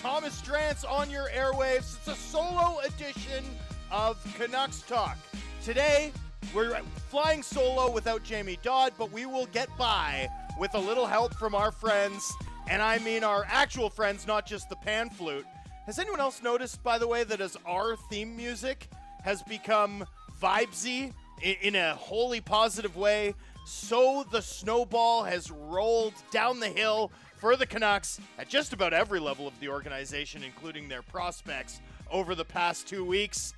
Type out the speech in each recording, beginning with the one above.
Thomas Drance on your airwaves. It's a solo edition of Canucks Talk. Today, we're flying solo without Jamie Dodd, but we will get by with a little help from our friends, and I mean our actual friends, not just the pan flute. Has anyone else noticed, by the way, that as our theme music has become vibesy in a wholly positive way, so the snowball has rolled down the hill for the Canucks at just about every level of the organization, including their prospects over the past two weeks.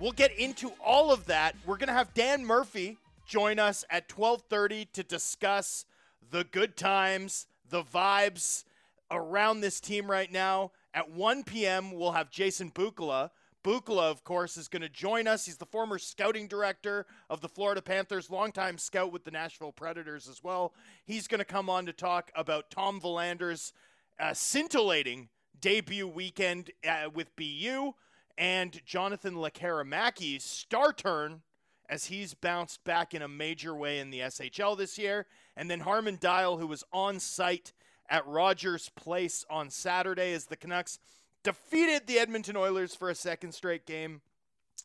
We'll get into all of that. We're going to have Dan Murphy join us at 12:30 to discuss the good times, the vibes around this team right now. At 1 p.m., we'll have Jason Bukala Bukala, of course, is going to join us. He's the former scouting director of the Florida Panthers, longtime scout with the Nashville Predators as well. He's going to come on to talk about Tom Willander's uh, scintillating debut weekend uh, with BU and Jonathan Lekkerimäki's star turn as he's bounced back in a major way in the SHL this year. And then Harman Dayal, who was on site at Rogers Place on Saturday as the Canucks – defeated the Edmonton Oilers for a second straight game.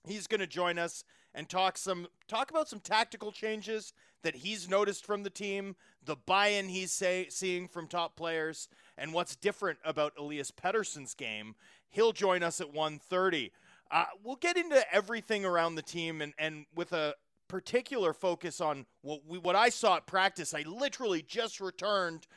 He's going to join us and talk some talk about some tactical changes that he's noticed from the team, the buy-in he's say, seeing from top players, and what's different about Elias Pettersson's game. He'll join us at 1:30. Uh, we'll get into everything around the team and, and with a particular focus on what we, what I saw at practice. I literally just returned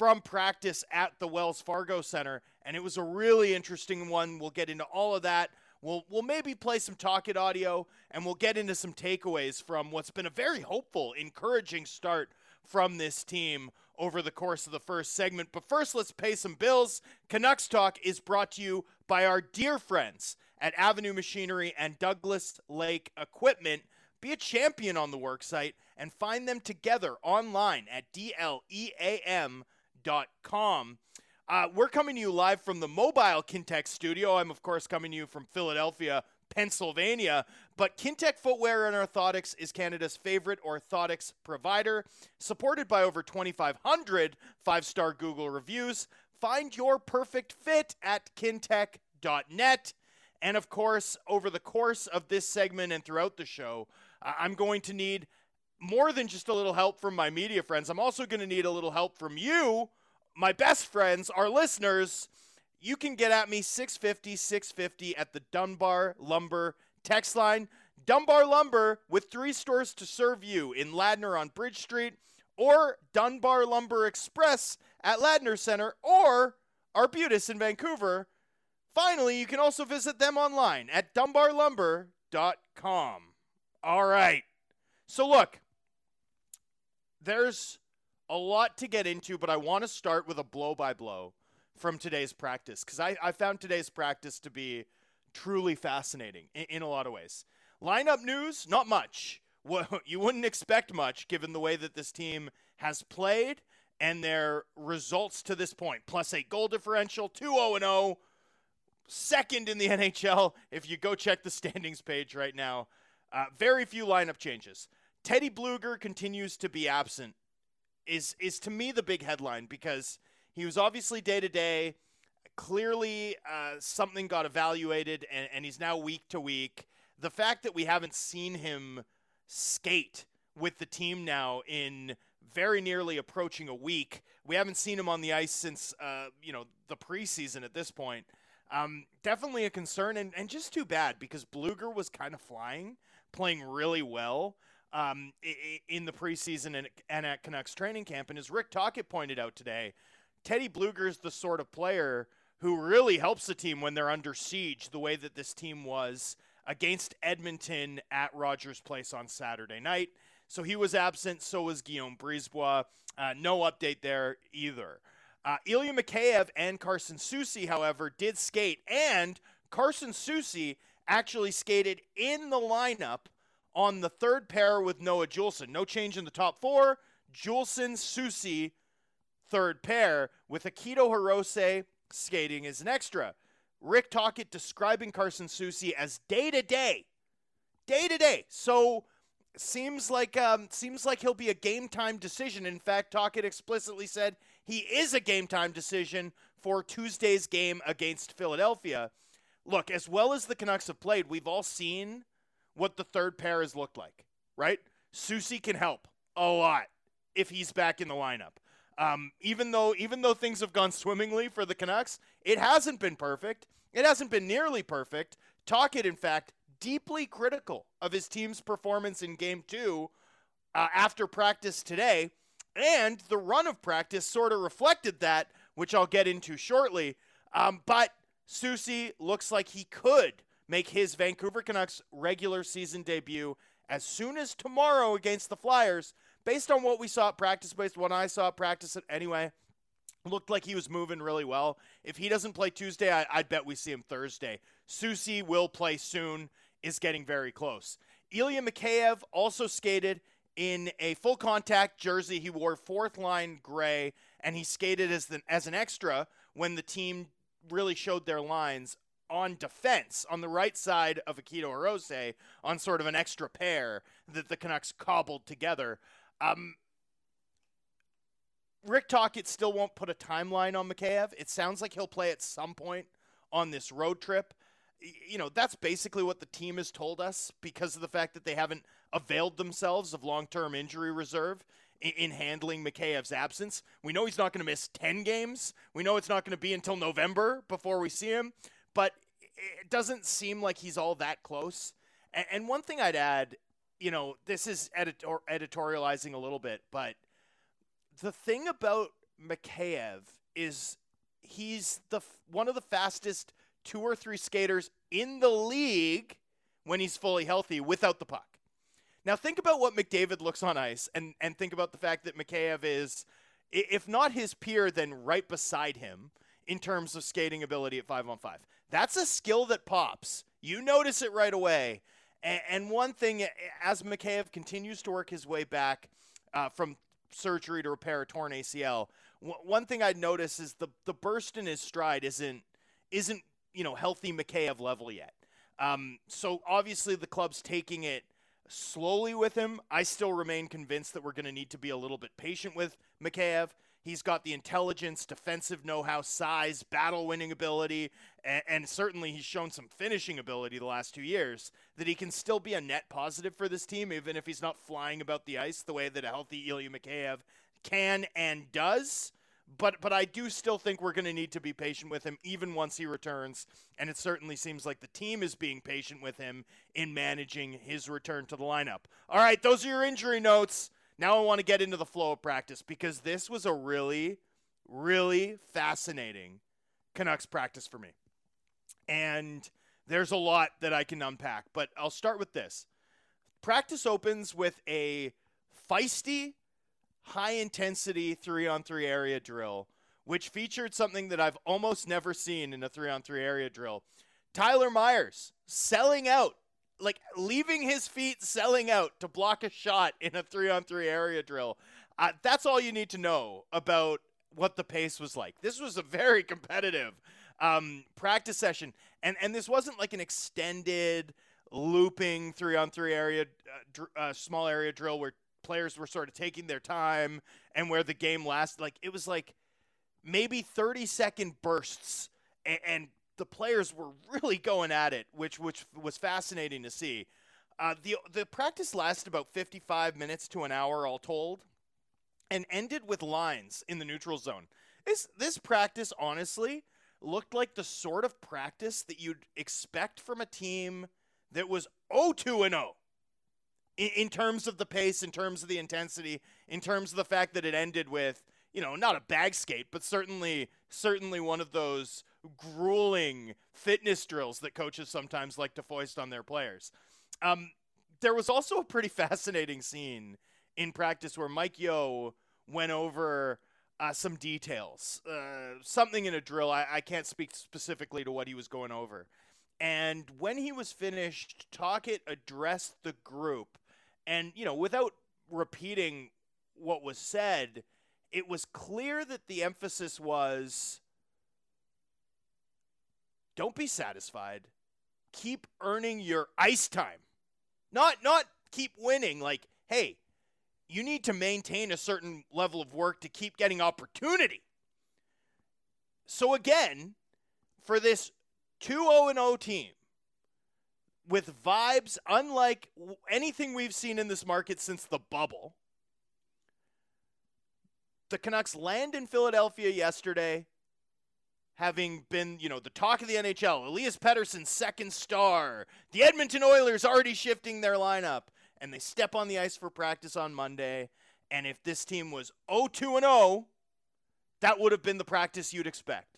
from practice at the Wells Fargo Center, and it was a really interesting one. We'll get into all of that. We'll, we'll maybe play some Tocchet audio and we'll get into some takeaways from what's been a very hopeful, encouraging start from this team over the course of the first segment. But first, let's pay some bills. Canucks Talk is brought to you by our dear friends at Avenue Machinery and Douglas Lake Equipment. Be a champion on the worksite and find them together online at DLEAM.com com. Uh, we're coming to you live from the mobile Kintec studio. I'm, of course, coming to you from Philadelphia, Pennsylvania. But Kintec Footwear and Orthotics is Canada's favorite orthotics provider, supported by over 2,500 five star Google reviews. Find your perfect fit at kintec.net. And of course, over the course of this segment and throughout the show, I'm going to need more than just a little help from my media friends, I'm also going to need a little help from you, my best friends, our listeners. You can get at me 650 650 at the Dunbar Lumber text line. Dunbar Lumber with three stores to serve you in Ladner on Bridge Street or Dunbar Lumber Express at Ladner Center or Arbutus in Vancouver. Finally, you can also visit them online at dunbarlumber.com. All right. So, look, there's a lot to get into, but I want to start with a blow by blow from today's practice because I, I found today's practice to be truly fascinating in, in, a lot of ways. Lineup news, not much. Well, you wouldn't expect much given the way that this team has played and their results to this point. Plus a goal differential, 2 0 0, second in the NHL. If you go check the standings page right now, uh, very few lineup changes. Teddy Blueger continues to be absent is is to me the big headline because he was obviously day to day. Clearly, uh, something got evaluated, and, and he's now week to week. The fact that we haven't seen him skate with the team now in very nearly approaching a week, we haven't seen him on the ice since uh, you know the preseason at this point. Um, definitely a concern, and, and just too bad because Blueger was kind of flying, playing really well um, in the preseason and, at Canucks training camp. And as Rick Tocchet pointed out today, Teddy Blueger is the sort of player who really helps the team when they're under siege, the way that this team was against Edmonton at Rogers Place on Saturday night. So he was absent. So was Guillaume Brisebois. Uh, no update there either. Uh, Ilya Mikheyev and Carson Soucy, however, did skate, and Carson Soucy actually skated in the lineup on the third pair with Noah Juulsen. No change in the top four. Juulsen, Soucy, third pair, with Akito Hirose skating as an extra. Rick Tocchet describing Carson Soucy as day to day. Day to day. So seems like um, seems like he'll be a game time decision. In fact, Tocchet explicitly said he is a game time decision for Tuesday's game against Philadelphia. Look, as well as the Canucks have played, we've all seen what the third pair has looked like, right? Soucy can help a lot if he's back in the lineup. Um, even though even though things have gone swimmingly for the Canucks, it hasn't been perfect. It hasn't been nearly perfect. Tocchet, in fact, deeply critical of his team's performance in Game Two uh, after practice today, and the run of practice sort of reflected that, which I'll get into shortly. Um, but Soucy looks like he could make his Vancouver Canucks regular season debut as soon as tomorrow against the Flyers based on what we saw at practice, based on what I saw at practice anyway, looked like he was moving really well. If he doesn't play Tuesday, I, would bet we see him Thursday. Soucy will play soon, is getting very close. Ilya Mikheyev also skated in a full contact jersey. He wore fourth line gray, and he skated as, the, as an extra when the team really showed their lines on defense on the right side of Akito Hirose on sort of an extra pair that the Canucks cobbled together. Um, Rick Tocchet still won't put a timeline on Mikheyev. It sounds like he'll play at some point on this road trip. You know, that's basically what the team has told us because of the fact that they haven't availed themselves of long term injury reserve in, in handling Mikheyev's absence. We know he's not going to miss 10 games. We know it's not going to be until November before we see him, but it doesn't seem like he's all that close. And, one thing I'd add you know, this is editor- editorializing a little bit, but the thing about Mikheyev is he's the one of the fastest two or three skaters in the league when he's fully healthy without the puck. Now think about what McDavid looks on ice and and think about the fact that Mikheyev is if not his peer then right beside him in terms of skating ability at 5 on 5. That's a skill that pops. You notice it right away. And, one thing, as Mikheyev continues to work his way back uh, from surgery to repair a torn ACL, one thing I'd notice is the the burst in his stride isn't isn't you know healthy Mikheyev level yet. Um, so obviously the club's taking it slowly with him. I still remain convinced that we're going to need to be a little bit patient with Mikheyev. He's got the intelligence, defensive know how, size, battle winning ability, and, and, certainly he's shown some finishing ability the last two years that he can still be a net positive for this team, even if he's not flying about the ice the way that a healthy Ilya Mikheyev can and does. But but I do still think we're going to need to be patient with him even once he returns, and it certainly seems like the team is being patient with him in managing his return to the lineup. All right, those are your injury notes. Now I want to get into the flow of practice because this was a really, really fascinating Canucks practice for me. And there's a lot that I can unpack, but I'll start with this. Practice opens with a feisty, high intensity three on three area drill, which featured something that I've almost never seen in a three on three area drill. Tyler Myers selling out like leaving his feet selling out to block a shot in a three on three area drill. Uh, that's all you need to know about what the pace was like. This was a very competitive um, practice session, and and this wasn't like an extended looping three on three area, uh, dr- uh, small area drill where players were sort of taking their time and where the game lasted. Like it was like maybe thirty second bursts and, and the players were really going at it, which which was fascinating to see. Uh, the the practice lasted about 55 minutes to an hour, all told, and ended with lines in the neutral zone. This this practice, honestly, looked like the sort of practice that you'd expect from a team that was 0-2 and 0 in, terms of the pace, in terms of the intensity, in terms of the fact that it ended with you know not a bag skate, but certainly certainly one of those grueling fitness drills that coaches sometimes like to foist on their players. Um, there was also a pretty fascinating scene in practice where Mike Yeo went over uh, some details, uh, something in a drill. I, I can't speak specifically to what he was going over. And when he was finished, Tocchet addressed the group. And, you know, without repeating what was said, it was clear that the emphasis was don't be satisfied. Keep earning your ice time. Not not keep winning like, hey, you need to maintain a certain level of work to keep getting opportunity. So again, for this 2 0 team with vibes unlike anything we've seen in this market since the bubble, the Canucks land in Philadelphia yesterday, having been, you know, the talk of the NHL. Elias Pettersson's second star. The Edmonton Oilers already shifting their lineup, and they step on the ice for practice on Monday. And if this team was 0-2 and 0, that would have been the practice you'd expect.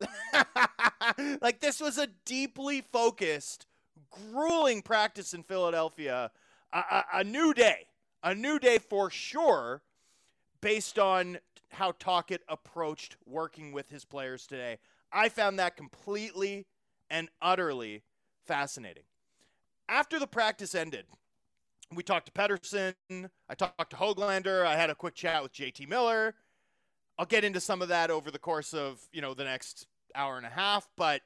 like this was a deeply focused, grueling practice in Philadelphia. A, a, a new day, a new day for sure, based on how Tocchet approached working with his players today. I found that completely and utterly fascinating. After the practice ended, we talked to Pettersson. I talked to Hoglander. I had a quick chat with JT Miller. I'll get into some of that over the course of you know the next hour and a half. But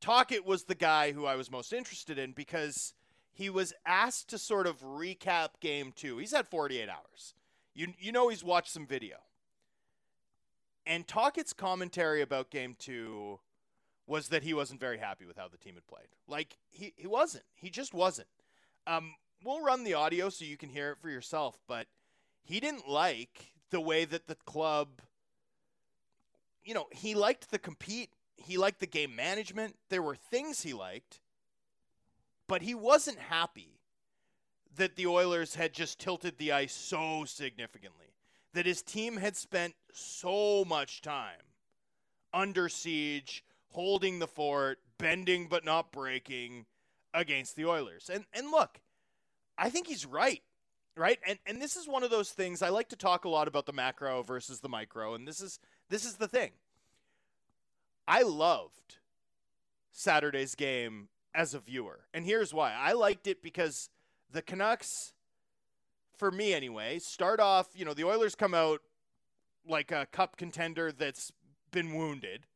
Tocchet was the guy who I was most interested in because he was asked to sort of recap game two. He's had 48 hours. You you know he's watched some video. And Tocchet's commentary about game two was that he wasn't very happy with how the team had played. Like he, he wasn't. He just wasn't. Um, we'll run the audio so you can hear it for yourself, but he didn't like the way that the club you know, he liked the compete, he liked the game management. There were things he liked, but he wasn't happy that the Oilers had just tilted the ice so significantly, that his team had spent so much time under siege, holding the fort, bending but not breaking against the Oilers. And and look, I think he's right. Right? And and this is one of those things I like to talk a lot about the macro versus the micro, and this is this is the thing. I loved Saturday's game as a viewer. And here's why. I liked it because the Canucks, for me anyway, start off, you know, the Oilers come out like a cup contender that's been wounded,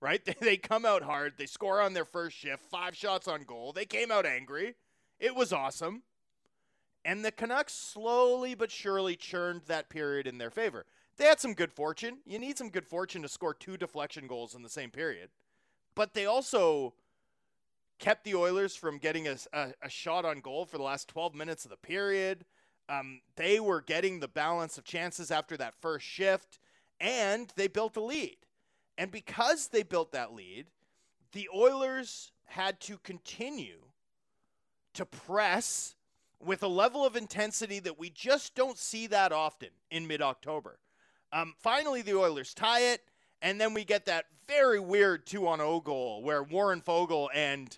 right? They come out hard. They score on their first shift, five shots on goal. They came out angry. It was awesome. And the Canucks slowly but surely churned that period in their favor. They had some good fortune. You need some good fortune to score two deflection goals in the same period. But they also kept the Oilers from getting a, a, a shot on goal for the last 12 minutes of the period. Um, they were getting the balance of chances after that first shift, and they built a lead. And because they built that lead, the Oilers had to continue to press with a level of intensity that we just don't see that often in mid October. Um, finally, the Oilers tie it, and then we get that very weird 2 on 0 goal where Warren Foegele and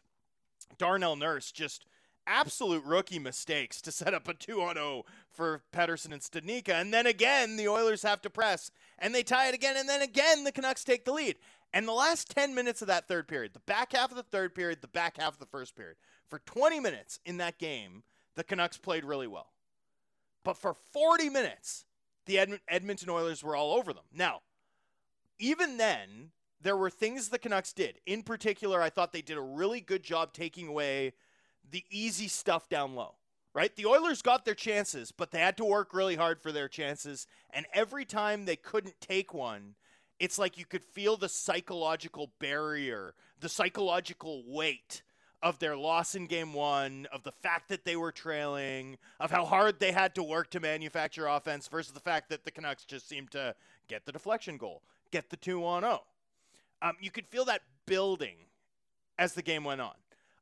Darnell Nurse just absolute rookie mistakes to set up a 2 on 0 for Pettersson and Studnicka. And then again, the Oilers have to press, and they tie it again, and then again, the Canucks take the lead. And the last 10 minutes of that third period, the back half of the third period, the back half of the first period, for 20 minutes in that game, the Canucks played really well. But for 40 minutes, the Ed- Edmonton Oilers were all over them. Now, even then, there were things the Canucks did. In particular, I thought they did a really good job taking away the easy stuff down low. Right? The Oilers got their chances, but they had to work really hard for their chances. And every time they couldn't take one, it's like you could feel the psychological barrier, the psychological weight of their loss in game one, of the fact that they were trailing, of how hard they had to work to manufacture offense versus the fact that the Canucks just seemed to get the deflection goal, get the 2 on 0. Um, you could feel that building as the game went on.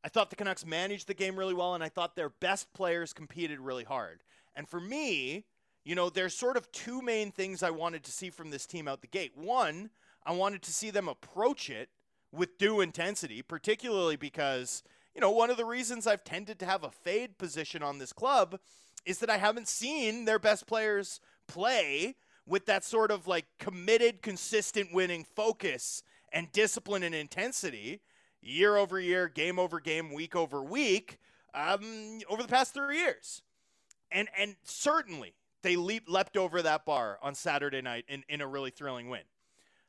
I thought the Canucks managed the game really well, and I thought their best players competed really hard. And for me, you know, there's sort of two main things I wanted to see from this team out the gate. One, I wanted to see them approach it with due intensity, particularly because, you know, one of the reasons I've tended to have a fade position on this club is that I haven't seen their best players play with that sort of like committed, consistent winning focus and discipline and intensity year over year, game over game, week over week um, over the past three years. And, and certainly they leap, leapt over that bar on Saturday night in, in a really thrilling win.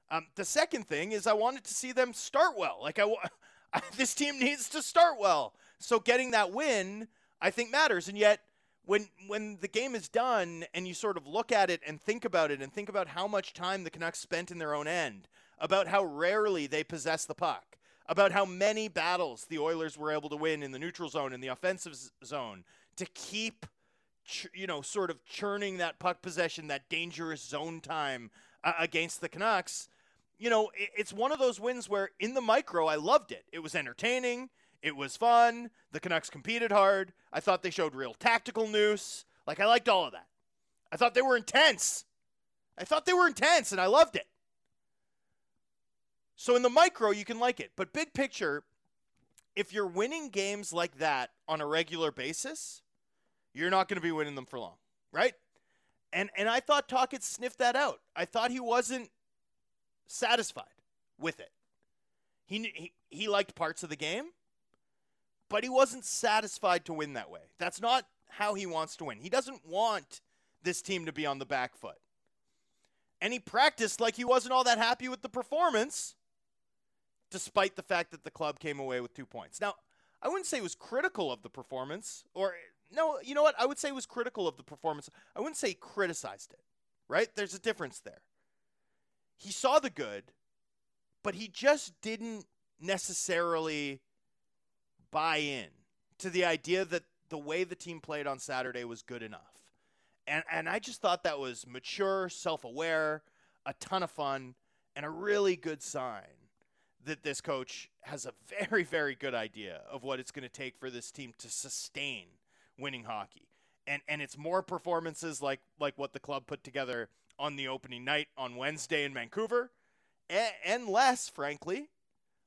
Um, the second thing is I wanted to see them start well. Like I, this team needs to start well. So getting that win, I think matters. And yet, when when the game is done and you sort of look at it and think about it and think about how much time the Canucks spent in their own end, about how rarely they possess the puck, about how many battles the Oilers were able to win in the neutral zone in the offensive zone to keep you know sort of churning that puck possession, that dangerous zone time uh, against the Canucks. You know, it's one of those wins where in the micro I loved it. It was entertaining. It was fun. The Canucks competed hard. I thought they showed real tactical nous. Like I liked all of that. I thought they were intense. I thought they were intense and I loved it. So in the micro, you can like it. But big picture, if you're winning games like that on a regular basis, you're not going to be winning them for long, right? And and I thought Tocchet sniffed that out. I thought he wasn't satisfied with it. He, he he liked parts of the game, but he wasn't satisfied to win that way. That's not how he wants to win. He doesn't want this team to be on the back foot. And he practiced like he wasn't all that happy with the performance, despite the fact that the club came away with two points. Now, I wouldn't say was critical of the performance, or no, you know what? I would say was critical of the performance. I wouldn't say criticized it, right? There's a difference there. He saw the good, but he just didn't necessarily buy in to the idea that the way the team played on Saturday was good enough. And and I just thought that was mature, self-aware, a ton of fun, and a really good sign that this coach has a very very good idea of what it's going to take for this team to sustain winning hockey. And and it's more performances like like what the club put together on the opening night on Wednesday in Vancouver and, and less frankly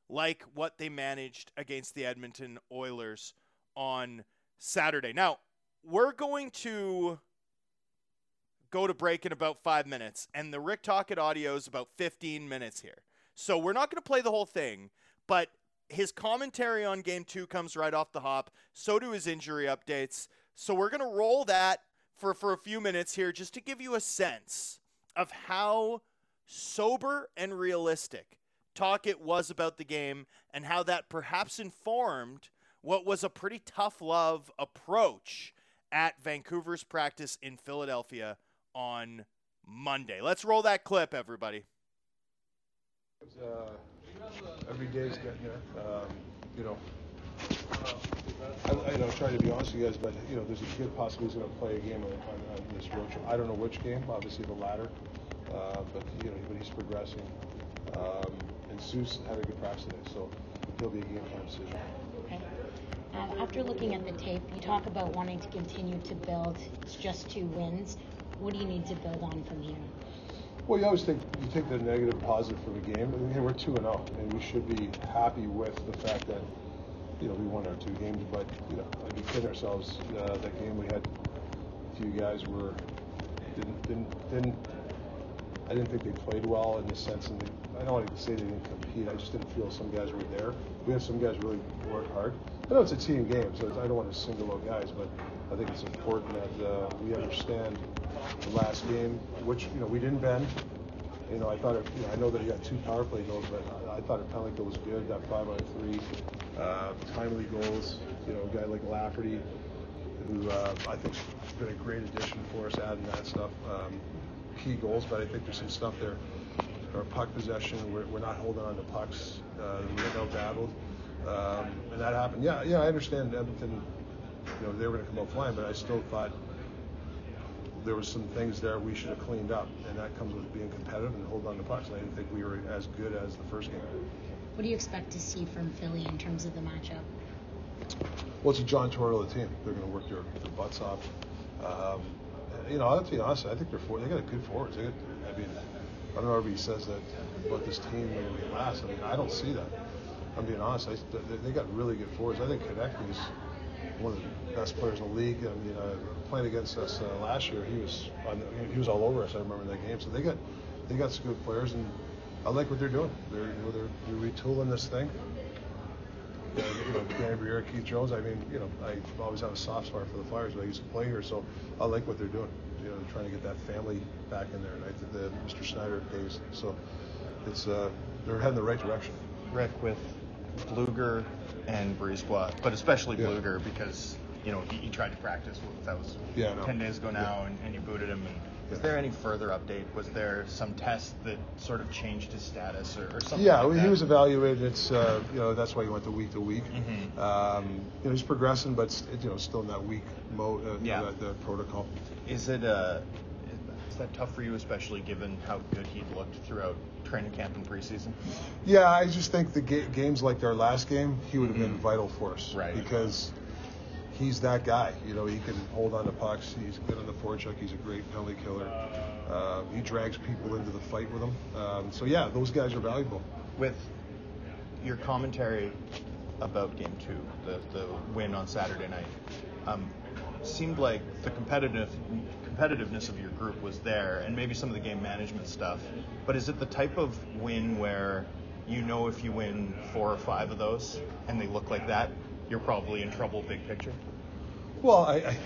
like what they managed against the Edmonton Oilers on Saturday. Now, we're going to go to break in about five minutes, and the Rick Tocchet audio is about 15 minutes here. So we're not going to play the whole thing, but his commentary on game two comes right off the hop. So do his injury updates. So we're going to roll that for, for a few minutes here just to give you a sense of how sober and realistic Tocchet was about the game and how that perhaps informed what was a pretty tough love approach at Vancouver's practice in Philadelphia on Monday. Let's roll that clip, everybody. Uh, every day is getting there. Um, you know, I, I know, trying to be honest with you guys, but you know, there's a good possibility he's going to play a game on, on, on, this road trip. I don't know which game, obviously the latter, uh, but you know, but he's progressing. Um, and Zeus had a good practice today, so he'll be a game time decision. Okay. After looking at the tape, you talk about wanting to continue to build. It's just two wins. What do you need to build on from here? Well, you always think you take the negative, positive from the game. I mean, we're two and zero, oh, and we should be happy with the fact that you know we won our two games. But you know, I'd kidding ourselves. Uh, that game we had a few guys were didn't didn't didn't. I didn't think they played well in the sense, and I don't want to say they didn't compete. I just didn't feel some guys were there. We had some guys really work hard. I know it's a team game, so I don't want to single out guys, but I think it's important that uh, we understand the last game, which you know we didn't bend. You know, I thought it, you know, I know that he got two power play goals, but I, I thought goal was good. That five on three, uh, timely goals. You know, a guy like Lafferty, who uh, I think has been a great addition for us, adding that stuff. Um, key goals, but I think there's some stuff there our puck possession. We're, we're not holding on to pucks. Uh, we get out battled, um, and that happened. Yeah, yeah, I understand Edmonton. You know, they were going to come out flying, but I still thought there was some things there we should have cleaned up, and that comes with being competitive and holding on to pucks. And I didn't think we were as good as the first game. What do you expect to see from Philly in terms of the matchup? Well, it's a John Tortorella team. They're going to work their, their butts off. Um, you know, I'll be honest. I think they're for, they got a good forwards. They got, I mean, I don't know if he says that about this team to be last. I mean, I don't see that. I'm being honest. I, they, got really good forwards. I think Konecny is one of the best players in the league. I mean, uh, playing against us uh, last year, he was on, he was all over us. I remember that game. So they got they got some good players, and I like what they're doing. They're you know, they're, they're retooling this thing. Uh, you know, Keith Jones. I mean, you know, I always have a soft spot for the Flyers, but I used to play here, so I like what they're doing you know, they're trying to get that family back in there. And I think the Mr. Snyder days. So it's uh, they're heading the right direction. Rick with Blueger and Brisebois, but especially yeah. Blueger because you know he, he, tried to practice. That was yeah, ten days ago now, yeah. and, and, you booted him. And Is there any further update? Was there some test that sort of changed his status or, or something? Yeah, like he that? was evaluated. It's uh, you know that's why he went to week to week. Mhm. Um, you know he's progressing, but you know still in that week mode. Uh, Yeah. The, the protocol. Is it uh, is that tough for you, especially given how good he'd looked throughout training camp and preseason? Yeah, I just think the ga- games like our last game, he would have been Mhm. vital for us. Right. Because he's that guy. You know, he can hold on to pucks. He's good on the forecheck. He's a great penalty killer. Uh, he drags people into the fight with him. Um, so yeah, those guys are valuable. With your commentary about Game Two, the the win on Saturday night, um, seemed like the competitive competitiveness of your group was there, and maybe some of the game management stuff. But is it the type of win where you know if you win four or five of those and they look like that, you're probably in trouble big picture? Well, I, I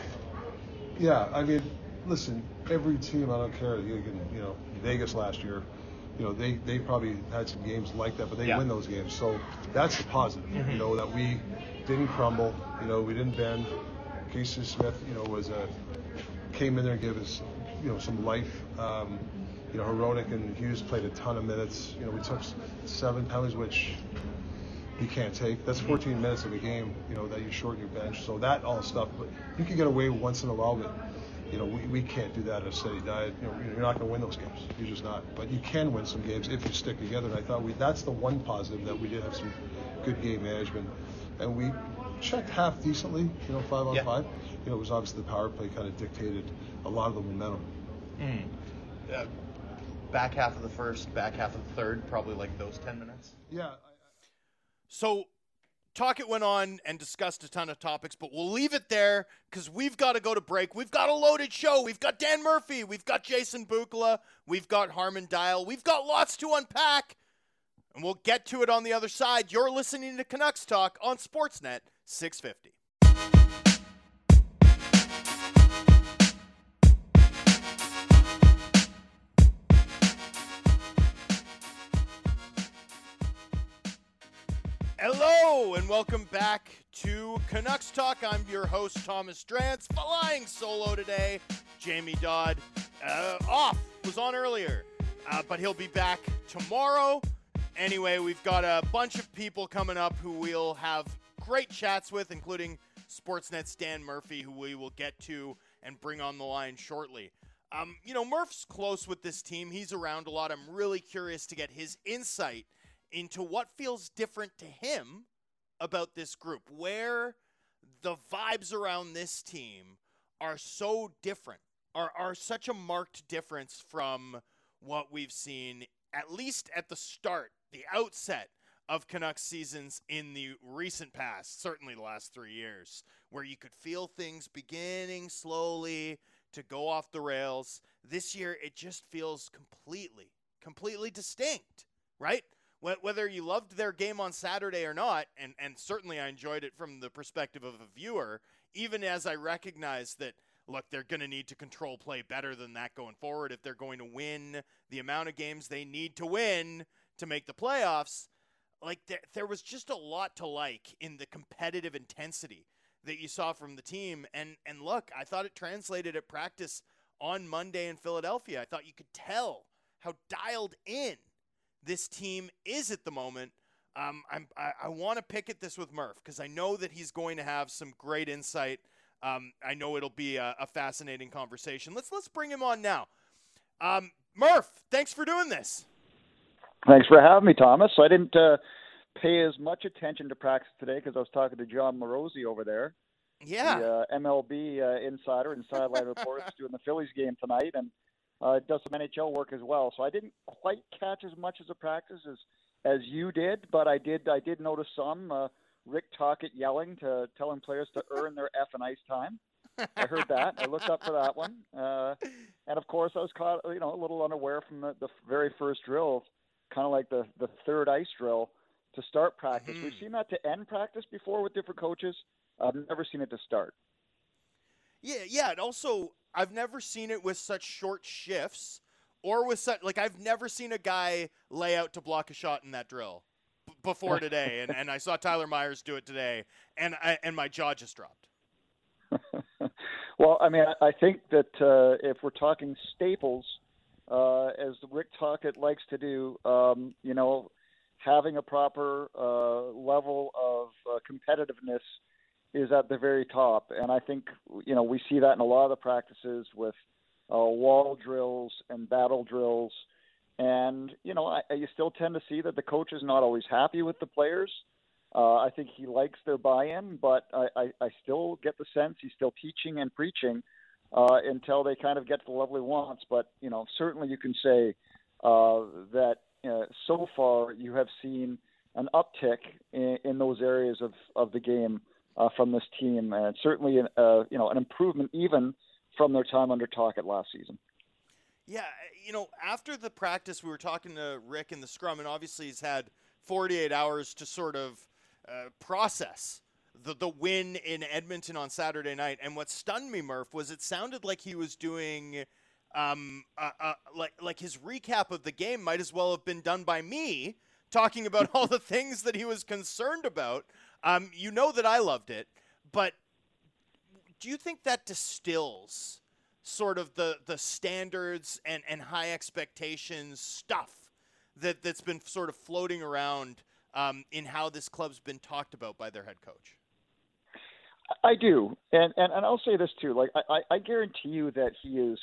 yeah, I mean, listen, every team, I don't care. You can, you know, Vegas last year, you know, they they probably had some games like that, but they Yeah. win those games. So that's the positive. You mm-hmm. know that we didn't crumble. You know, we didn't bend. Casey Smith, you know, was a came in there and gave us, you know, some life. Um, you know, Hronek and Hughes played a ton of minutes. You know, we took seven penalties, which you can't take. That's 14 minutes of a game, you know, that you shorten your bench. So that all stuff, but you can get away once in a while, but you know, we, we can't do that at a steady diet. You know, you're not going to win those games. You're just not. But you can win some games if you stick together. And I thought we that's the one positive that we did have some good game management, and we checked half decently. You know, five on Yeah. five. You know, it was obviously the power play kind of dictated a lot of the momentum. Uh, back half of the first, back half of the third, probably like those 10 minutes. Yeah. So, Tocchet went on and discussed a ton of topics, but we'll leave it there because we've got to go to break. We've got a loaded show. We've got Dan Murphy. We've got Jason Bukala. We've got Harman Dayal. We've got lots to unpack, and we'll get to it on the other side. You're listening to Canucks Talk on Sportsnet 650. Hello and welcome back to Canucks Talk. I'm your host Thomas Drance, flying solo today. Jamie Dodd uh, off was on earlier, uh, but he'll be back tomorrow. Anyway, we've got a bunch of people coming up who we'll have great chats with, including Sportsnet's Dan Murphy, who we will get to and bring on the line shortly. Um, you know, Murph's close with this team. He's around a lot. I'm really curious to get his insight into what feels different to him about this group, where the vibes around this team are so different, are, are such a marked difference from what we've seen, at least at the start, the outset of Canucks seasons in the recent past, certainly the last three years, where you could feel things beginning slowly to go off the rails. This year, it just feels completely, completely distinct, right? Whether you loved their game on Saturday or not, and, and certainly I enjoyed it from the perspective of a viewer, even as I recognize that, look, they're going to need to control play better than that going forward if they're going to win the amount of games they need to win to make the playoffs. Like, there, there was just a lot to like in the competitive intensity that you saw from the team. And, and look, I thought it translated at practice on Monday in Philadelphia. I thought you could tell how dialed in this team is at the moment. Um, I'm, I, I want to pick at this with Murph because I know that he's going to have some great insight. Um, I know it'll be a, a fascinating conversation. Let's let's bring him on now. Um, Murph, thanks for doing this. Thanks for having me, Thomas. I didn't uh, pay as much attention to practice today because I was talking to Jon Morosi over there, Yeah, the uh, MLB uh, insider and sideline reporter doing the Phillies game tonight, and uh, does some NHL work as well. So I didn't quite catch as much as a practice as as you did, but I did I did notice some. Uh, Rick Tocchet yelling to telling players to earn their F and ice time. I heard that. I looked up for that one, uh, and of course I was caught, you know, a little unaware from the, the very first drill, kind of like the the third ice drill to start practice. We've Mhm. seen that to end practice before with different coaches. I've never seen it to start. Yeah, yeah. And also, I've never seen it with such short shifts, or with such like I've never seen a guy lay out to block a shot in that drill b- before today, and, and I saw Tyler Myers do it today, and I, and my jaw just dropped. Well, I mean, I think that uh, if we're talking staples, uh, as Rick Tocchet likes to do, um, you know, having a proper uh, level of uh, competitiveness is at the very top. And I think, you know, we see that in a lot of the practices with uh, wall drills and battle drills. And, you know, I, you still tend to see that the coach is not always happy with the players. Uh, I think he likes their buy-in, but I, I, I still get the sense he's still teaching and preaching uh, until they kind of get to the level he wants. But you know, certainly you can say uh, that uh, so far you have seen an uptick in, in those areas of, of the game uh, from this team, and certainly an, uh, you know an improvement even from their time under Tocchet last season. Yeah, you know, after the practice, we were talking to Rick in the scrum, and obviously he's had 48 hours to sort of uh, process the the win in Edmonton on Saturday night. And what stunned me, Murph, was it sounded like he was doing. Um, uh, uh, like like his recap of the game might as well have been done by me, talking about all the things that he was concerned about. Um, you know that I loved it, but do you think that distills sort of the the standards and and high expectations stuff that that's been sort of floating around um, in how this club's been talked about by their head coach? I do, and and, and I'll say this too. Like I, I guarantee you that he is,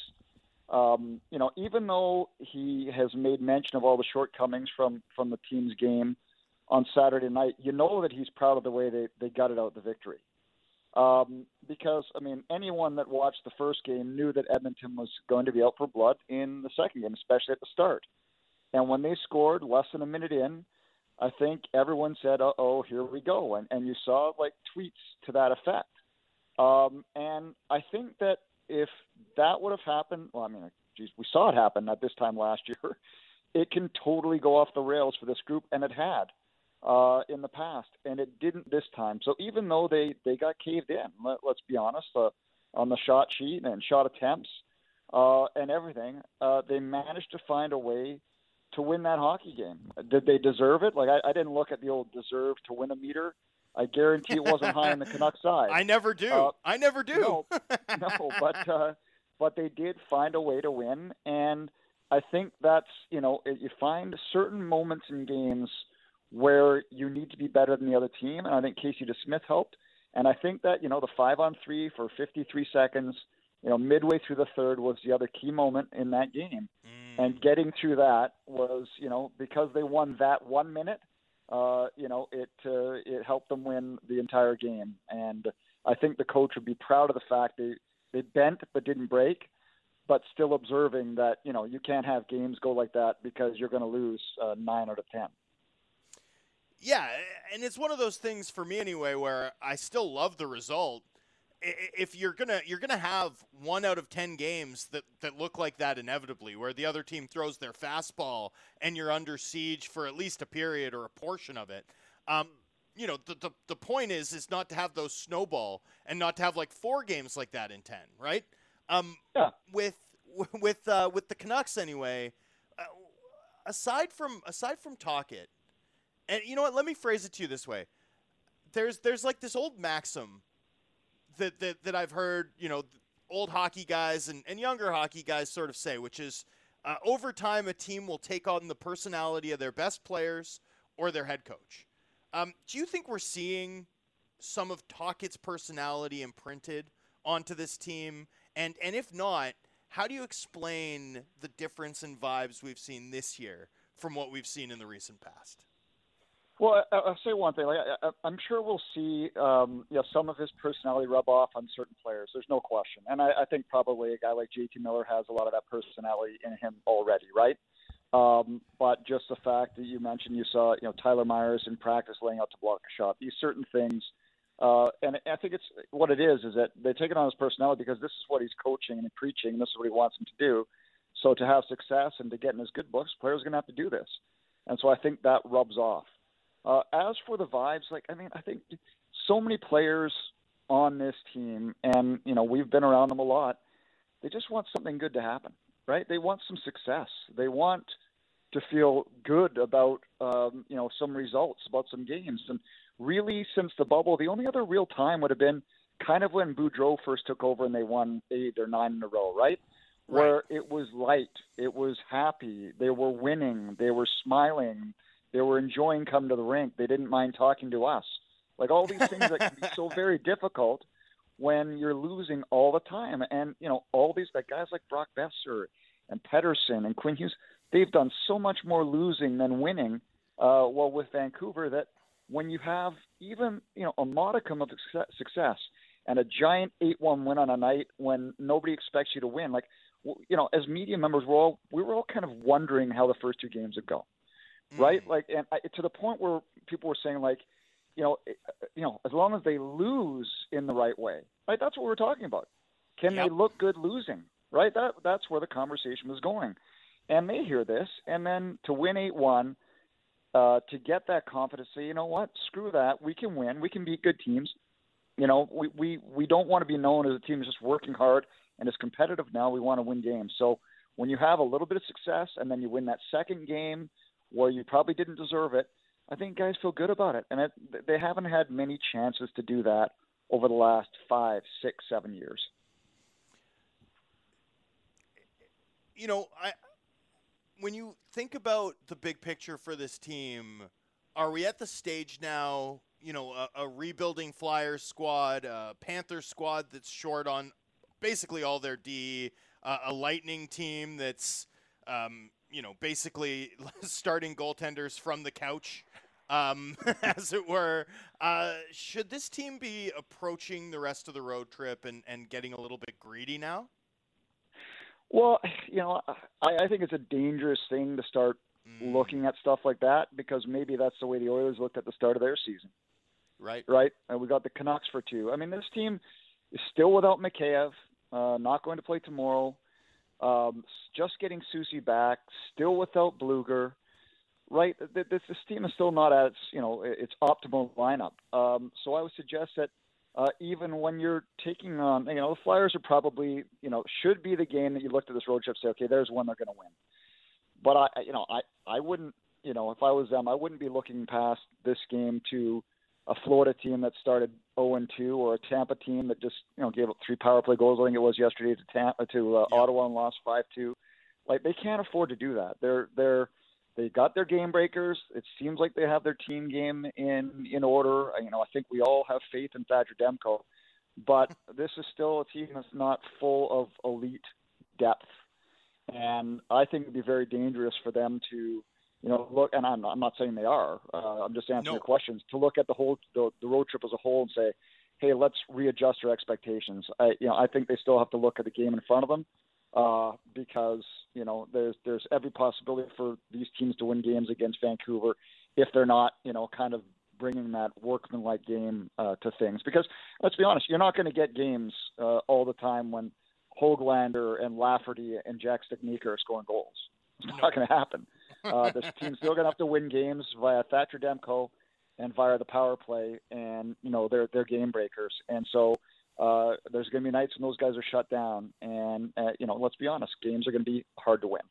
um, you know, even though he has made mention of all the shortcomings from from the team's game on Saturday night, you know that he's proud of the way they they gutted out the victory. Um, because I mean, anyone that watched the first game knew that Edmonton was going to be out for blood in the second game, especially at the start. And when they scored less than a minute in, I think everyone said, "Uh oh, here we go," and and you saw like tweets to that effect. Um, and I think that if that would have happened, well, I mean, geez, we saw it happen at this time last year. It can totally go off the rails for this group, and it had uh, in the past, and it didn't this time. So even though they they got caved in, let, let's be honest, uh, on the shot sheet and shot attempts uh, and everything, uh, they managed to find a way to win that hockey game. Did they deserve it? Like I, I didn't look at the old deserve to win a meter. I guarantee it wasn't high on the Canucks side. I never do. Uh, I never do. No, no but uh, but they did find a way to win, and I think that's you know you find certain moments in games where you need to be better than the other team, and I think Casey DeSmith helped. And I think that you know the five on three for 53 seconds, you know midway through the third was the other key moment in that game. Mm and getting through that was, you know, because they won that one minute, uh, you know, it uh, it helped them win the entire game. And I think the coach would be proud of the fact they they bent but didn't break, but still observing that you know you can't have games go like that because you're going to lose uh, nine out of ten. Yeah, and it's one of those things for me anyway where I still love the result if you're gonna you're gonna have one out of ten games that that look like that inevitably, where the other team throws their fastball and you're under siege for at least a period or a portion of it. Um, you know, the, the the point is is not to have those snowball and not to have like four games like that in ten, right? Um, yeah. With with uh, with the Canucks anyway. Uh, aside from aside from Tocchet, and you know what? Let me phrase it to you this way. There's there's like this old maxim that, that, that I've heard, you know, old hockey guys and, and younger hockey guys sort of say, which is uh, over time, a team will take on the personality of their best players or their head coach. Um, do you think we're seeing some of Tocchet's personality imprinted onto this team? And, and if not, how do you explain the difference in vibes we've seen this year from what we've seen in the recent past? Well, I'll say one thing. Like, I'm sure we'll see, um, you know, some of his personality rub off on certain players. There's no question, and I, I think probably a guy like JT Miller has a lot of that personality in him already, right? Um, but just the fact that you mentioned you saw, you know, Tyler Myers in practice laying out to block a shot. These certain things, uh, and I think it's what it is is that they take it on his personality because this is what he's coaching and preaching, and this is what he wants them to do. So to have success and to get in his good books, players are going to have to do this, and so I think that rubs off. Uh, as for the vibes, like I mean, I think so many players on this team, and you know we've been around them a lot. They just want something good to happen, right? They want some success. They want to feel good about um, you know some results, about some games. And really, since the bubble, the only other real time would have been kind of when Boudreau first took over and they won eight or nine in a row, right? Where it was light, it was happy, they were winning, they were smiling, they were enjoying coming to the rink, they didn't mind talking to us. Like all these things that can be so very difficult when you're losing all the time. And you know, all these like guys like Brock Boeser and Pettersson and Quinn Hughes, they've done so much more losing than winning. Uh, well, with Vancouver, that when you have even you know a modicum of success and a giant eight-one win on a night when nobody expects you to win, like you know, as media members, we're all we were all kind of wondering how the first two games would go, mm. right? Like, and I, to the point where people were saying like, you know, you know, as long as they lose in the right way, right? That's what we're talking about. Can yep. they look good losing? Right? That that's where the conversation was going, and they hear this, and then to win eight one. Uh, to get that confidence, say, you know what, screw that, we can win, we can beat good teams. You know, we we we don't want to be known as a team that's just working hard and is competitive now. We want to win games. So when you have a little bit of success and then you win that second game where you probably didn't deserve it, I think guys feel good about it. And it, they haven't had many chances to do that over the last five, six, seven years. You know, I when you think about the big picture for this team, are we at the stage now? You know, a, a rebuilding Flyers squad, a Panther squad that's short on basically all their D, uh, a Lightning team that's, um, you know, basically starting goaltenders from the couch, um, as it were. Uh, should this team be approaching the rest of the road trip and, and getting a little bit greedy now? Well, you know, I, I think it's a dangerous thing to start mm. looking at stuff like that because maybe that's the way the Oilers looked at the start of their season. Right. Right. And we got the Canucks for two. I mean, this team is still without Mikheyev uh, not going to play tomorrow. Um, just getting Susie back, still without Blueger. Right, this, this team is still not at its you know its optimal lineup. Um, so I would suggest that uh, even when you're taking on, you know, the Flyers are probably, you know, should be the game that you looked at this road trip say, okay, there's one they're going to win. But I, you know, I, I wouldn't, you know, if I was them, I wouldn't be looking past this game to a Florida team that started 0 and 2 or a Tampa team that just you know gave up three power play goals. I think it was yesterday to Tampa to uh, Ottawa and lost 5-2. Like they can't afford to do that. They're they're they got their game breakers. It seems like they have their team game in in order. You know, I think we all have faith in Thatcher Demko, but this is still a team that's not full of elite depth, and I think it'd be very dangerous for them to you know, look, and I'm, I'm not saying they are. Uh, I'm just answering no. your questions. To look at the whole the, the road trip as a whole and say, hey, let's readjust our expectations. I, you know, I think they still have to look at the game in front of them uh, because you know there's there's every possibility for these teams to win games against Vancouver if they're not, you know, kind of bringing that workmanlike game uh, to things. Because let's be honest, you're not going to get games uh, all the time when Hoglander and Lafferty and Jack Studnicka are scoring goals. It's no. not going to happen. Uh, this team's still going to have to win games via Thatcher Demko and via the power play, and you know they're they're game breakers. And so uh, there's going to be nights when those guys are shut down, and uh, you know let's be honest, games are going to be hard to win.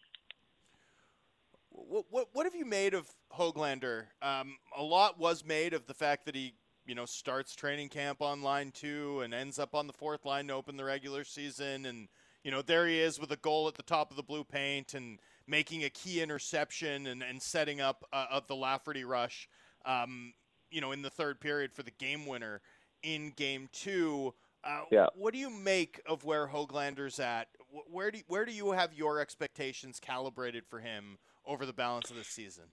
What, what, what have you made of Hoglander? Um, a lot was made of the fact that he you know starts training camp on line two and ends up on the fourth line to open the regular season and you know there he is with a goal at the top of the blue paint and making a key interception and, and setting up uh, of the Lafferty rush, um, you know, in the third period for the game winner in game two. Uh, yeah. What do you make of where Hoglander's at? Where do you, where do you have your expectations calibrated for him over the balance of the season?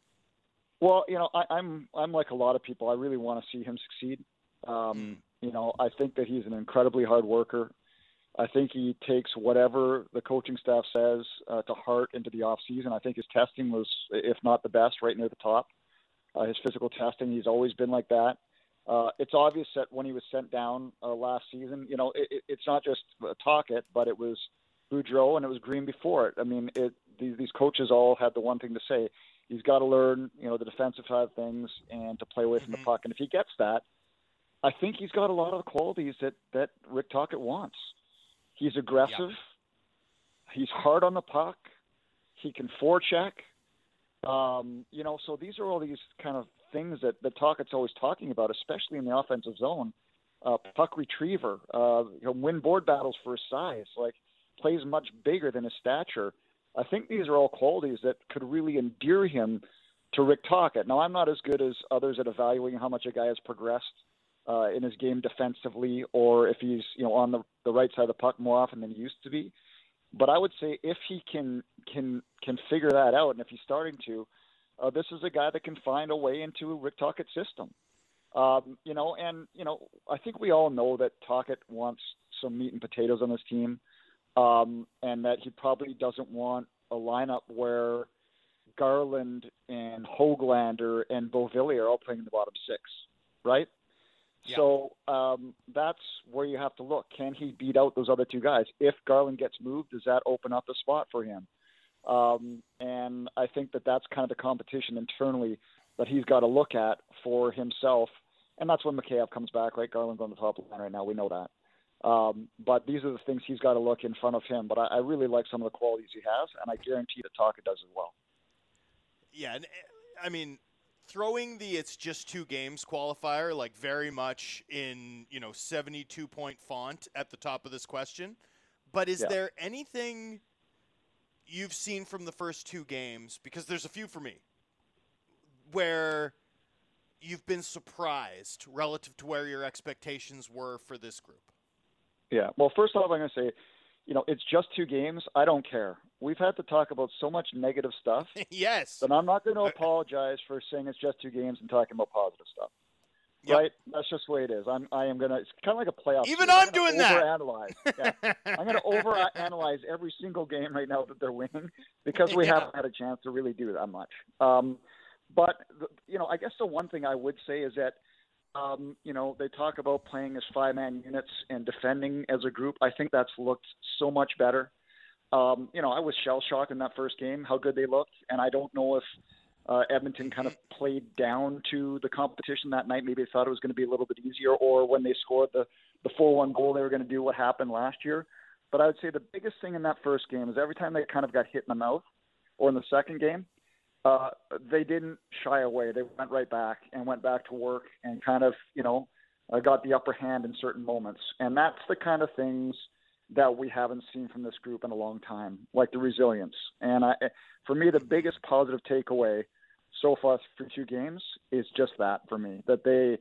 Well, you know, I, I'm I'm like a lot of people. I really want to see him succeed. Um, mm. You know, I think that he's an incredibly hard worker. I think he takes whatever the coaching staff says uh, to heart into the off season. I think his testing was, if not the best, right near the top. Uh, his physical testing, he's always been like that. Uh, it's obvious that when he was sent down uh, last season, you know, it, it, it's not just Tocchet, but it was Boudreau and it was Green before it. I mean, it, these, these coaches all had the one thing to say: he's got to learn, you know, the defensive side of things and to play away from mm-hmm. the puck. And if he gets that, I think he's got a lot of the qualities that that Rick Tocchet wants. He's aggressive. He's hard on the puck. He can forecheck. Um, you know, so these are all these kind of things that Tocchet's always talking about, especially in the offensive zone. uh, puck retriever, uh, can win board battles for his size, like plays much bigger than his stature. I think these are all qualities that could really endear him to Rick Tocchet. Now, I'm not as good as others at evaluating how much a guy has progressed uh, in his game defensively, or if he's you know on the the right side of the puck more often than he used to be. But I would say if he can can can figure that out, and if he's starting to, uh, this is a guy that can find a way into Rick Tocchet's system. Um, you know, and you know, I think we all know that Tocchet wants some meat and potatoes on this team, um, and that he probably doesn't want a lineup where Garland and Hoglander and Beauvillier are all playing in the bottom six, right? Yeah. So um, that's where you have to look. Can he beat out those other two guys? If Garland gets moved, does that open up a spot for him? Um, and I think that that's kind of the competition internally that he's got to look at for himself. And that's when Mikheyev comes back, right? Garland's on the top line right now. We know that. Um, but these are the things he's got to look in front of him. But I, I really like some of the qualities he has, and I guarantee that Tocchet does as well. Yeah, and I mean, throwing the it's just two games qualifier like very much in you know 72 point font at the top of this question. But is yeah. there anything you've seen from the first two games because there's a few for me where you've been surprised relative to where your expectations were for this group? Yeah. Well first off i'm going to say you know it's just two games i don't care we've had to talk about so much negative stuff. yes. That I'm not going to uh, apologize for saying it's just two games and talking about positive stuff. Yep. Right? That's just the way it is. I'm I am gonna it's kinda like a playoff. Even I'm, I'm doing that. Yeah. I'm gonna overanalyze every single game right now that they're winning because we yeah. haven't had a chance to really do that much. Um, but you know, I guess the one thing I would say is that um, you know, they talk about playing as five man units and defending as a group. I think that's looked so much better. Um, you know, I was shell shocked in that first game how good they looked, and I don't know if uh, Edmonton kind of played down to the competition that night. Maybe they thought it was going to be a little bit easier, or when they scored the the four one goal, they were going to do what happened last year. But I would say the biggest thing in that first game is every time they kind of got hit in the mouth, or in the second game, uh, they didn't shy away. They went right back and went back to work and kind of, you know, uh, got the upper hand in certain moments. And that's the kind of things that we haven't seen from this group in a long time, like the resilience. And I, for me, the biggest positive takeaway so far for two games is just that for me that they,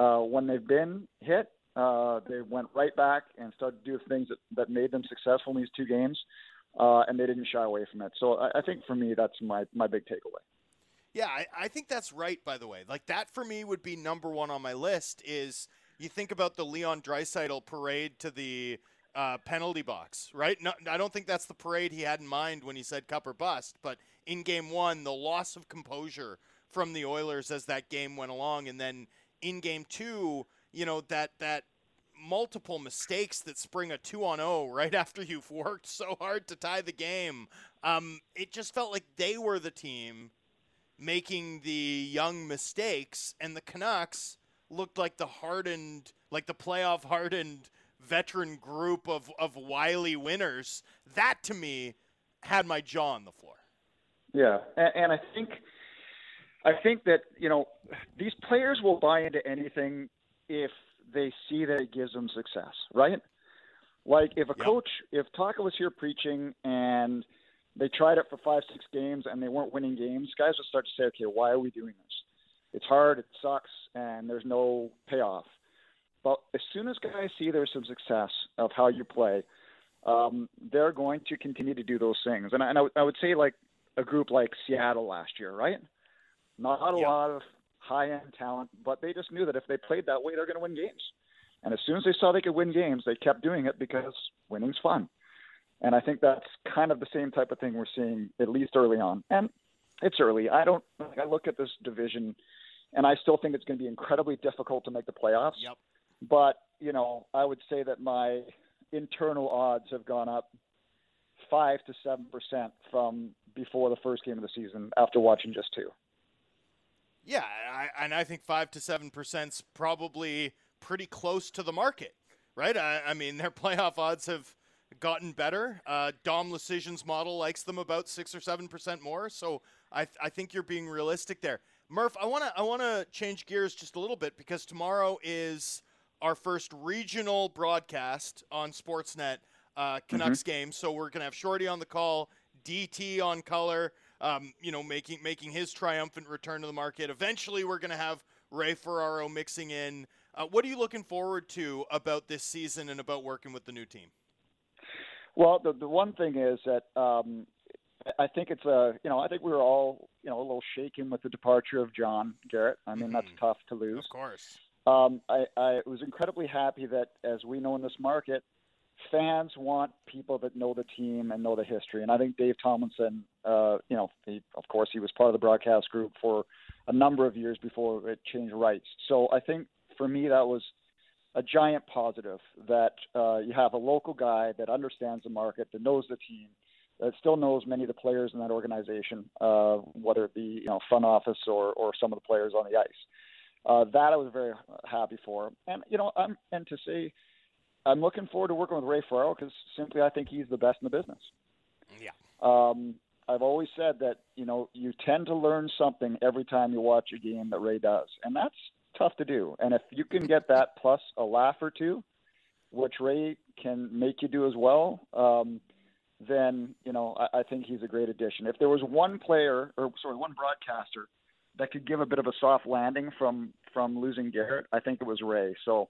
uh, when they've been hit, uh, they went right back and started to do things that, that made them successful in these two games, uh, and they didn't shy away from it. So I, I think for me, that's my my big takeaway. Yeah, I, I think that's right. By the way, like that for me would be number one on my list. Is you think about the Leon Draisaitl parade to the uh, penalty box, right? No, I don't think that's the parade he had in mind when he said cup or bust. But in game one, the loss of composure from the Oilers as that game went along, and then in game two, you know that that multiple mistakes that spring a two on zero right after you've worked so hard to tie the game. Um, it just felt like they were the team making the young mistakes, and the Canucks looked like the hardened, like the playoff hardened veteran group of, of wily winners, that to me had my jaw on the floor. Yeah, and, and I think I think that you know these players will buy into anything if they see that it gives them success, right? Like if a yep. coach, if Tocchet was here preaching and they tried it for five, six games and they weren't winning games, guys would start to say, okay, why are we doing this? It's hard, it sucks, and there's no payoff. But as soon as guys see there's some success of how you play, um, they're going to continue to do those things. And I, and I, w- I would say like a group like Seattle last year, right? Not a yeah. lot of high end talent, but they just knew that if they played that way, they're going to win games. And as soon as they saw they could win games, they kept doing it because winning's fun. And I think that's kind of the same type of thing we're seeing at least early on. And it's early. I don't. I look at this division, and I still think it's going to be incredibly difficult to make the playoffs. Yep. But, you know, I would say that my internal odds have gone up five to seven percent from before the first game of the season after watching just two. Yeah, I, and I think five to seven percent's probably pretty close to the market, right? I, I mean, their playoff odds have gotten better. Uh, Dom Luszczyszyn's model likes them about six or seven percent more, so I, I think you're being realistic there. Murph, I want to I want to change gears just a little bit because tomorrow is our first regional broadcast on Sportsnet uh, Canucks mm-hmm. game. So we're gonna have Shorty on the call, DT on color. Um, you know, making making his triumphant return to the market. Eventually, we're gonna have Ray Ferraro mixing in. Uh, what are you looking forward to about this season and about working with the new team? Well, the the one thing is that um, I think it's a you know I think we were all you know a little shaken with the departure of John Garrett. I mean mm-hmm. that's tough to lose. Of course. Um, I, I was incredibly happy that as we know in this market, fans want people that know the team and know the history. And I think Dave Tomlinson, uh, you know, he, of course he was part of the broadcast group for a number of years before it changed rights. So I think for me that was a giant positive that uh, you have a local guy that understands the market, that knows the team, that still knows many of the players in that organization, uh, whether it be you know front office or or some of the players on the ice. Uh, that I was very happy for, and you know, I'm and to say, I'm looking forward to working with Ray Ferraro because simply I think he's the best in the business. Yeah. Um, I've always said that you know you tend to learn something every time you watch a game that Ray does, and that's tough to do. And if you can get that plus a laugh or two, which Ray can make you do as well, um, then you know I, I think he's a great addition. If there was one player or sorry one broadcaster that could give a bit of a soft landing from from losing Garrett, I think it was Ray. So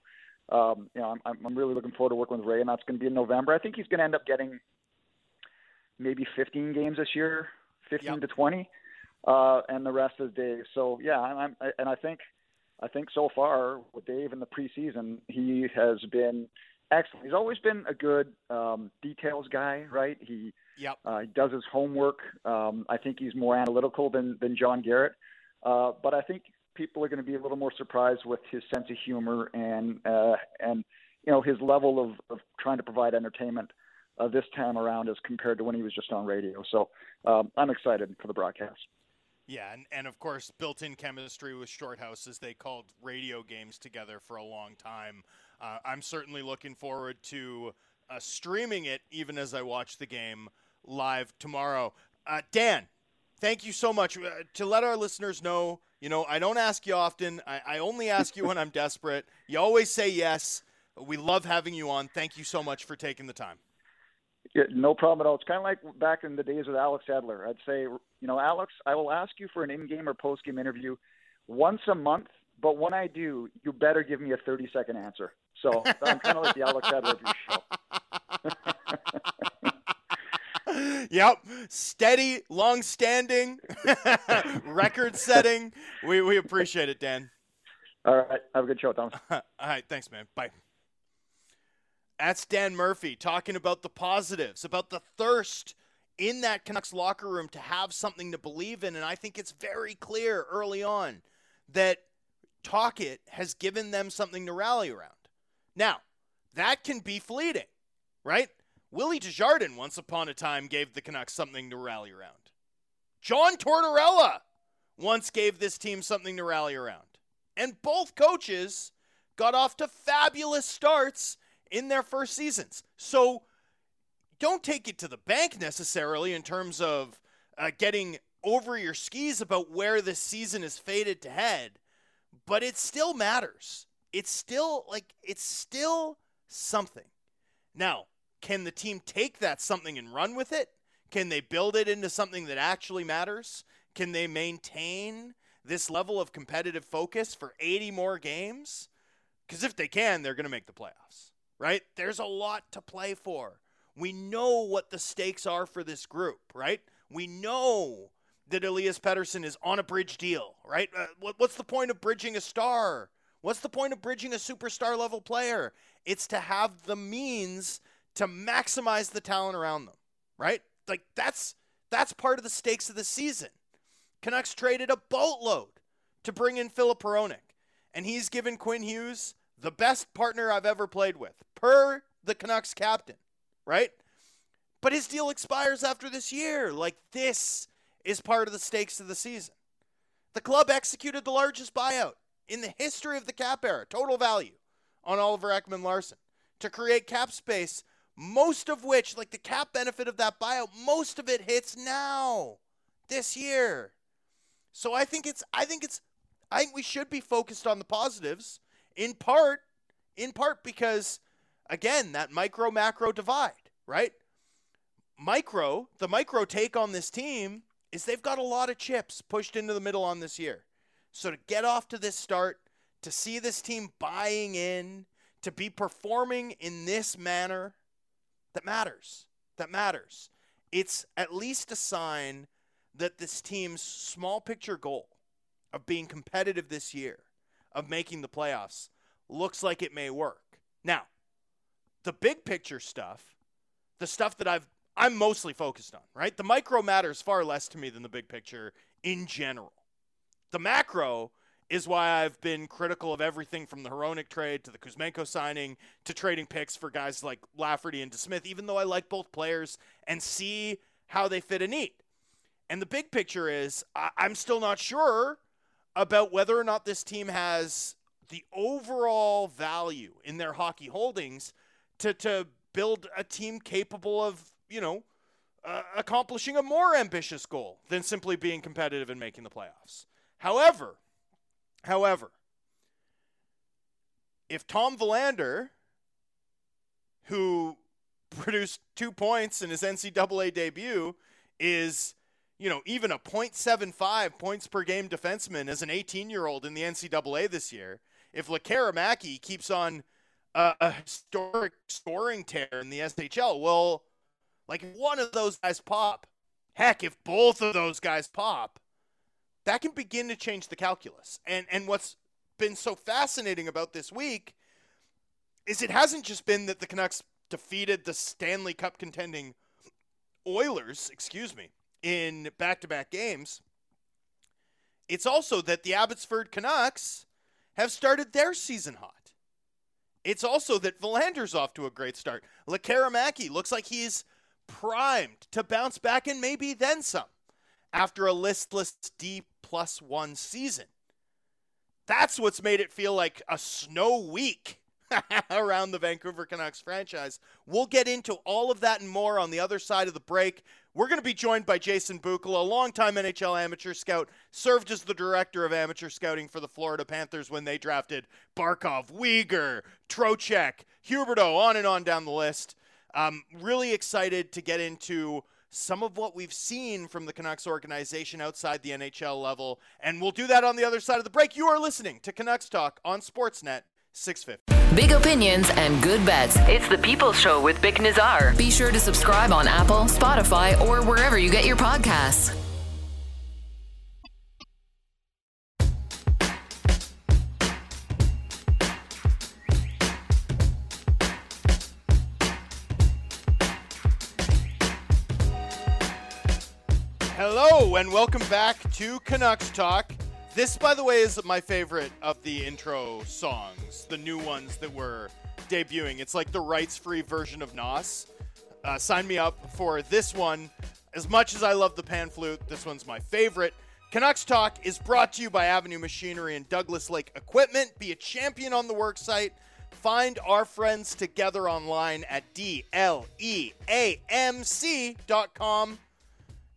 um, you know I'm I'm really looking forward to working with Ray, and that's going to be in November. I think he's going to end up getting maybe 15 games this year, 15 yep. to 20, uh, and the rest is Dave. So yeah, I'm, I, and I think I think so far with Dave in the preseason, he has been excellent. He's always been a good um, details guy, right? He yep. uh, he does his homework. Um, I think he's more analytical than than John Garrett, uh, but I think people are going to be a little more surprised with his sense of humor and uh, and you know his level of, of trying to provide entertainment uh, this time around as compared to when he was just on radio. So um, I'm excited for the broadcast. Yeah, and, and of course, built in chemistry with Shorthouse as they called radio games together for a long time. Uh, I'm certainly looking forward to uh, streaming it even as I watch the game live tomorrow. Uh, Dan, thank you so much. Uh, to let our listeners know, you know, I don't ask you often, I, I only ask you when I'm desperate. You always say yes. We love having you on. Thank you so much for taking the time. Yeah, no problem at all. It's kind of like back in the days with Alex Edler. I'd say, you know, Alex, I will ask you for an in-game or post-game interview once a month, but when I do, you better give me a 30-second answer. So I'm kind of like the Alex Edler of your show. yep, steady, long-standing, record-setting. We we appreciate it, Dan. All right, have a good show, Thomas. All right, thanks, man. Bye. That's Dan Murphy talking about the positives, about the thirst in that Canucks locker room to have something to believe in. And I think it's very clear early on that Tocchet has given them something to rally around. Now, that can be fleeting, right? Willie Desjardins once upon a time gave the Canucks something to rally around. John Tortorella once gave this team something to rally around. And both coaches got off to fabulous starts in their first seasons. So don't take it to the bank necessarily in terms of uh, getting over your skis about where this season is fated to head, but it still matters. It's still like it's still something. Now, can the team take that something and run with it? Can they build it into something that actually matters? Can they maintain this level of competitive focus for 80 more games? Because if they can, they're going to make the playoffs right? There's a lot to play for. We know what the stakes are for this group, right? We know that Elias Pettersson is on a bridge deal, right? Uh, what, what's the point of bridging a star? What's the point of bridging a superstar level player? It's to have the means to maximize the talent around them, right? Like that's that's part of the stakes of the season. Canucks traded a boatload to bring in Filip Hronek, and he's given Quinn Hughes the best partner I've ever played with, per the Canucks captain, right? But his deal expires after this year. Like, this is part of the stakes of the season. The club executed the largest buyout in the history of the cap era, total value, on Oliver Ekman Larsson to create cap space, most of which, like the cap benefit of that buyout, most of it hits now, this year. So I think it's, I think it's, I think we should be focused on the positives in part in part because, again, that micro macro divide, right? Micro, the micro take on this team is they've got a lot of chips pushed into the middle on this year. So to get off to this start, to see this team buying in, to be performing in this manner, that matters. That matters. It's at least a sign that this team's small picture goal of being competitive this year, of making the playoffs, looks like it may work. Now, the big picture stuff, the stuff that I've I'm mostly focused on, right? The micro matters far less to me than the big picture in general. The macro is why I've been critical of everything from the Hronek trade to the Kuzmenko signing to trading picks for guys like Lafferty and DeSmith, even though I like both players and see how they fit a need. And the big picture is I- I'm still not sure about whether or not this team has the overall value in their hockey holdings to, to build a team capable of, you know, uh, accomplishing a more ambitious goal than simply being competitive and making the playoffs. However, however, if Tom Willander, who produced two points in his NCAA debut, is you know, even a 0.75 points per game defenseman as an 18 year old in the NCAA this year, if Lekkerimaki keeps on uh, a historic scoring tear in the SHL, well, like one of those guys pop, heck, if both of those guys pop, that can begin to change the calculus. And and what's been so fascinating about this week is it hasn't just been that the Canucks defeated the Stanley Cup contending Oilers, excuse me, in back to back games. It's also that the Abbotsford Canucks have started their season hot. It's also that Willander's off to a great start. Lekkerimaki looks like he's primed to bounce back and maybe then some after a listless D plus one season. That's what's made it feel like a snow week around the Vancouver Canucks franchise. We'll get into all of that and more on the other side of the break. We're going to be joined by Jason Bukala, a longtime NHL amateur scout, served as the director of amateur scouting for the Florida Panthers when they drafted Barkov, Weegar, Trocheck, Huberdeau, on and on down the list. Um, really excited to get into some of what we've seen from the Canucks organization outside the NHL level, and we'll do that on the other side of the break. You are listening to Canucks Talk on Sportsnet 650. Big opinions and good bets. It's the People's Show with Bick Nazar. Be sure to subscribe on Apple, Spotify, or wherever you get your podcasts. Hello, and welcome back to Canucks Talk. This, by the way, is my favorite of the intro songs, the new ones that were debuting. It's like the rights free version of Nos. Uh, sign me up for this one. As much as I love the pan flute, this one's my favorite. Canucks Talk is brought to you by Avenue Machinery and Douglas Lake Equipment. Be a champion on the worksite. Find our friends together online at dleamc.com.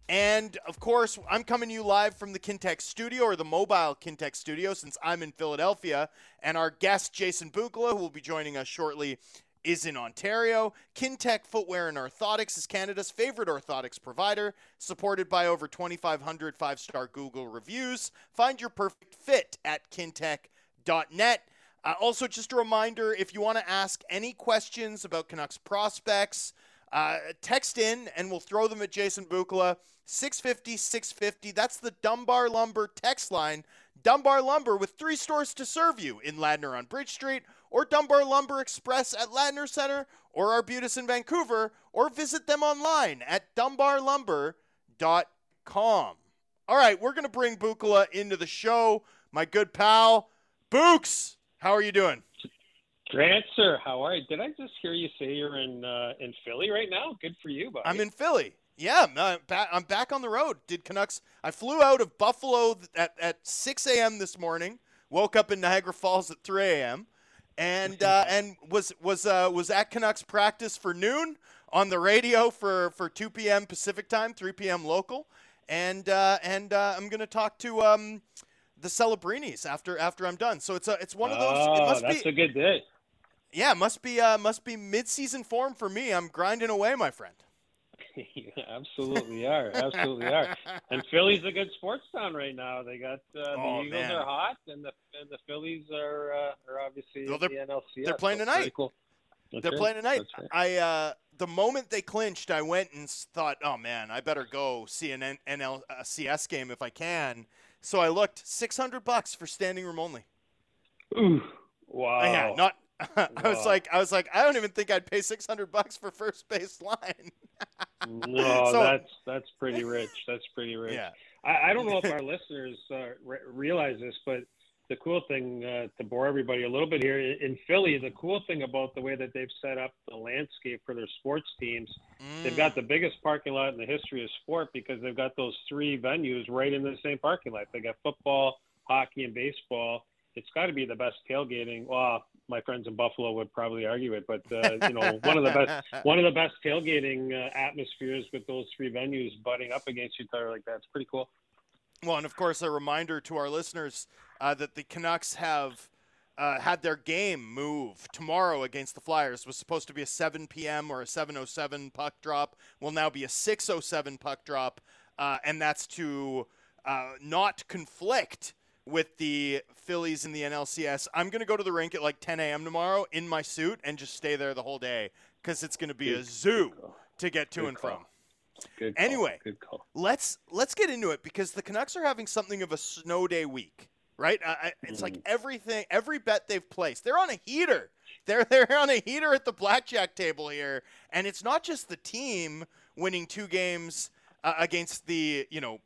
And of course, I'm coming to you live from the Kintec studio or the mobile Kintec studio since I'm in Philadelphia. And our guest, Jason Bukala, who will be joining us shortly, is in Ontario. Kintec Footwear and Orthotics is Canada's favorite orthotics provider, supported by over 2,500 five star Google reviews. Find your perfect fit at kintec.net. Uh, also, just a reminder if you want to ask any questions about Canucks prospects, uh, text in and we'll throw them at Jason Bukala. 650 650. That's the Dunbar Lumber text line. Dunbar Lumber with three stores to serve you in Ladner on Bridge Street, or Dunbar Lumber Express at Ladner Center, or Arbutus in Vancouver, or visit them online at dunbarlumber.com. All right, we're going to bring Bukala into the show. My good pal, Books, how are you doing? Grant, sir, how are you? Did I just hear you say you're in uh, in Philly right now? Good for you, buddy. I'm in Philly. Yeah, I'm back, I'm back on the road. Did Canucks? I flew out of Buffalo at, at 6 a.m. this morning. Woke up in Niagara Falls at 3 a.m. and uh, and was was uh, was at Canucks practice for noon on the radio for, for 2 p.m. Pacific time, 3 p.m. local, and uh, and uh, I'm gonna talk to um, the Celebrinis after after I'm done. So it's a it's one of those. Oh, it must that's be a good day. Yeah, must be uh, must be mid-season form for me. I'm grinding away, my friend. you absolutely are, absolutely are. And Philly's a good sports town right now. They got uh, the Oh, Eagles man. are hot, and the and the Phillies are uh, are obviously Well, they're- the NLCS. they're playing so tonight. Cool. They're playing tonight. Right. I uh, the moment they clinched, I went and thought, oh man, I better go see an N- NLCS game if I can. So I looked, six hundred bucks for standing room only. Ooh, wow. Yeah, not. I was like, I was like, I don't even think I'd pay six hundred bucks for first base line. no, So- that's that's pretty rich. That's pretty rich. yeah, I, I don't know if our listeners uh, re- realize this, but the cool thing uh, to bore everybody a little bit here in Philly, the cool thing about the way that they've set up the landscape for their sports teams, they've got the biggest parking lot in the history of sport because they've got those three venues right in the same parking lot. They got football, hockey, and baseball. It's got to be the best tailgating. Well, my friends in Buffalo would probably argue it, but uh, you know, one of the best one of the best tailgating uh, atmospheres with those three venues butting up against each other like that. It's pretty cool. Well, and of course, a reminder to our listeners uh, that the Canucks have uh, had their game move tomorrow against the Flyers. It was supposed to be a 7 p.m. or a 7:07 puck drop. Will now be a 6:07 puck drop, uh, and that's to uh, not conflict with the Phillies in the NLCS. I'm going to go to the rink at like 10 a.m. tomorrow in my suit and just stay there the whole day because it's going to be a zoo to get to Good and call. from. Good. Call. Anyway. good call. let's let's get into it because the Canucks are having something of a snow day week, right? I, I, it's like everything, every bet they've placed, they're on a heater. They're they're on a heater at the blackjack table here, and it's not just the team winning two games uh, against the you know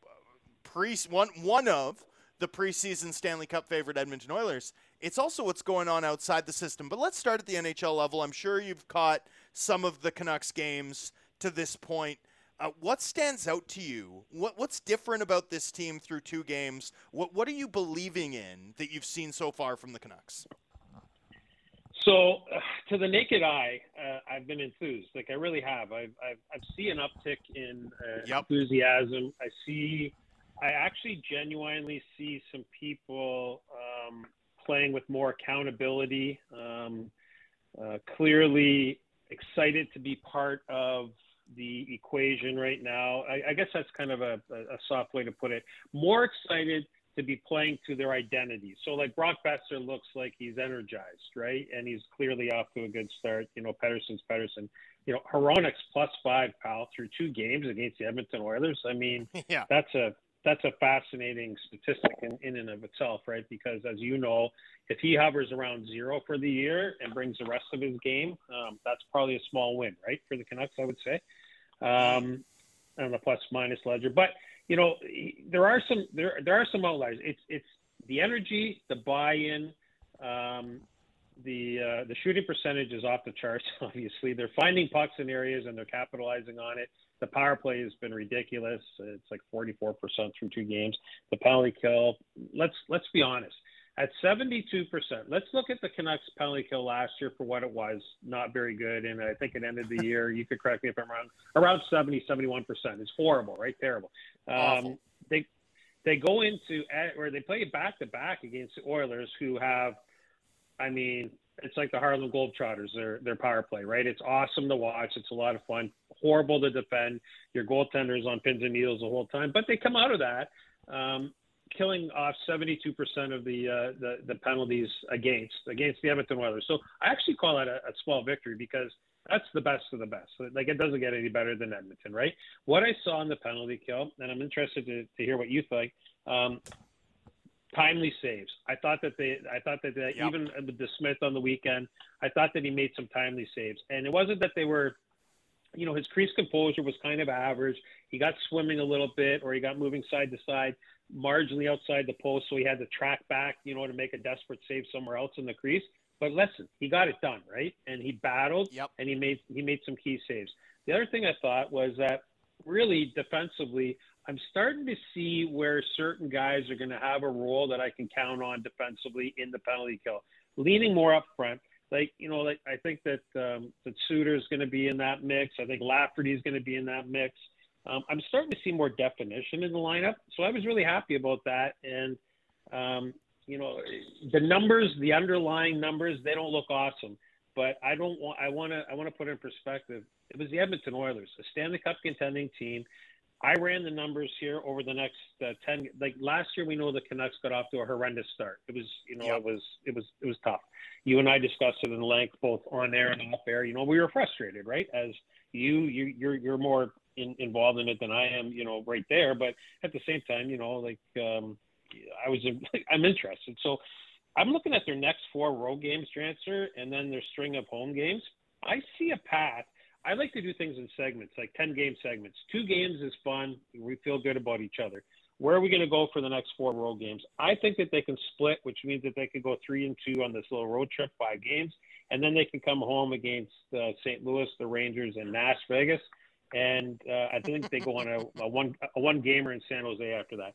pre one one of the preseason Stanley Cup favorite Edmonton Oilers. It's also what's going on outside the system. But let's start at the NHL level. I'm sure you've caught some of the Canucks games to this point. Uh, what stands out to you? What what's different about this team through two games? What what are you believing in that you've seen so far from the Canucks? So, uh, to the naked eye, uh, I've been enthused. Like I really have. I've I've, I've seen an uptick in uh, Yep. enthusiasm. I see. I actually genuinely see some people um, playing with more accountability. Um, uh, clearly excited to be part of the equation right now. I, I guess that's kind of a, a, soft way to put it. More excited to be playing to their identity. So like Brock Boeser looks like he's energized, right? And he's clearly off to a good start. You know, Pettersson's Pettersson. You know, Hronek's plus five, pal, through two games against the Edmonton Oilers. I mean, yeah, that's a that's a fascinating statistic in, in and of itself, right? Because as you know, if he hovers around zero for the year and brings the rest of his game, um, that's probably a small win, right, for the Canucks, I would say, um, on the plus minus ledger. But you know, there are some there there are some outliers. It's it's the energy, the buy-in. Um, the uh, the shooting percentage is off the charts. Obviously, they're finding pucks in areas and they're capitalizing on it. The power play has been ridiculous. It's like 44% through two games. The penalty kill. Let's let's be honest. At 72%, let's look at the Canucks penalty kill last year for what it was. Not very good, and I think it ended the year. You could correct me if I'm wrong. Around 70, 71%. It's horrible, right? Terrible. Um, they they go into or they play back to back against the Oilers, who have I mean, it's like the Harlem Globetrotters, their their power play, right? It's awesome to watch. It's a lot of fun. Horrible to defend. Your goaltenders on pins and needles the whole time, but they come out of that, um, killing off 72% of the, uh, the the penalties against against the Edmonton Oilers. So I actually call that a, a small victory because that's the best of the best. Like it doesn't get any better than Edmonton, right? What I saw in the penalty kill, and I'm interested to, to hear what you think. Um, timely saves. I thought that they, I thought that they, Yep. even with the Smith on the weekend, I thought that he made some timely saves, and it wasn't that they were, you know, his crease composure was kind of average. He got swimming a little bit, or he got moving side to side, marginally outside the post, so he had to track back, you know, to make a desperate save somewhere else in the crease. But listen, he got it done, right? And he battled, Yep. and he made he made some key saves. The other thing I thought was that really defensively, I'm starting to see where certain guys are going to have a role that I can count on defensively in the penalty kill, leaning more up front. Like you know, like I think that um, that is going to be in that mix. I think Lafferty is going to be in that mix. Um, I'm starting to see more definition in the lineup, so I was really happy about that. And um, you know, the numbers, the underlying numbers, they don't look awesome. but I don't want. I want to. I want to put in perspective. It was the Edmonton Oilers, a Stanley Cup contending team. I ran the numbers here over the next uh, ten. Like last year, we know the Canucks got off to a horrendous start. It was, you know, yep. it was, it was, it was tough. You and I discussed it in length, both on air and off air. You know, we were frustrated, right? As you, you, you're, you're more in, involved in it than I am, you know, right there. But at the same time, you know, like um, I was, I'm interested. So I'm looking at their next four road games transfer and then their string of home games. I see a path. I like to do things in segments, like 10 game segments. Two games is fun. We feel good about each other. Where are we going to go for the next four road games? I think that they can split, which means that they could go three and two on this little road trip, five games, and then they can come home against uh, St. Louis, the Rangers, and Las Vegas. And uh, I think they go on a, a one a one gamer in San Jose after that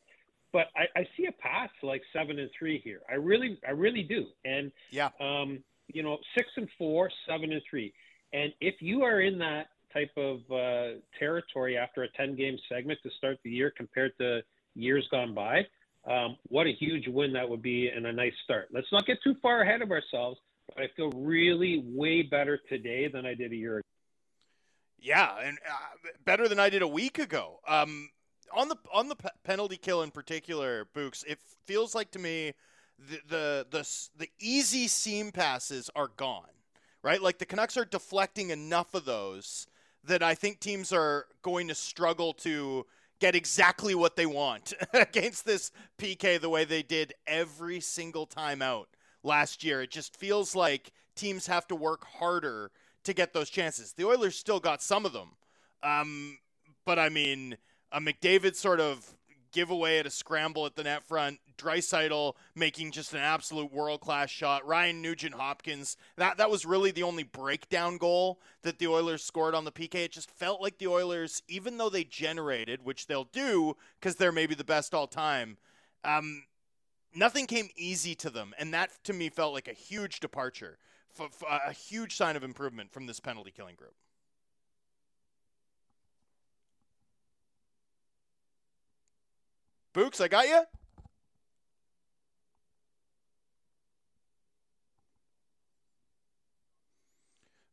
but I, I see a path to like seven and three here. I really, I really do. And yeah, um, you know, six and four, seven and three. And if you are in that type of uh, territory after a ten game segment to start the year compared to years gone by, um, what a huge win that would be and a nice start. Let's not get too far ahead of ourselves, but I feel really way better today than I did a year ago. Yeah, and uh, better than I did a week ago. Um, on the on the penalty kill in particular, Books, it feels like to me the, the the the easy seam passes are gone, right? Like the Canucks are deflecting enough of those that I think teams are going to struggle to get exactly what they want against this PK the way they did every single time out last year. It just feels like teams have to work harder to get those chances. The Oilers still got some of them, um, but I mean a McDavid sort of giveaway at a scramble at the net front. Draisaitl making just an absolute world class shot. Ryan Nugent Hopkins. That that was really the only breakdown goal that the Oilers scored on the PK. It just felt like the Oilers, even though they generated, which they'll do because they're maybe the best all time. Um, nothing came easy to them, and that to me felt like a huge departure, f- f- a huge sign of improvement from this penalty killing group. Books, I got you.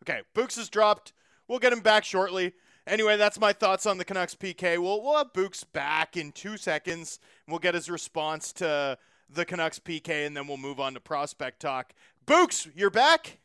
Okay, Books has dropped. We'll get him back shortly. Anyway, that's my thoughts on the Canucks PK. We'll, we'll have Books back in two seconds. We'll get his response to the Canucks PK, and then we'll move on to prospect talk. Books, you're back?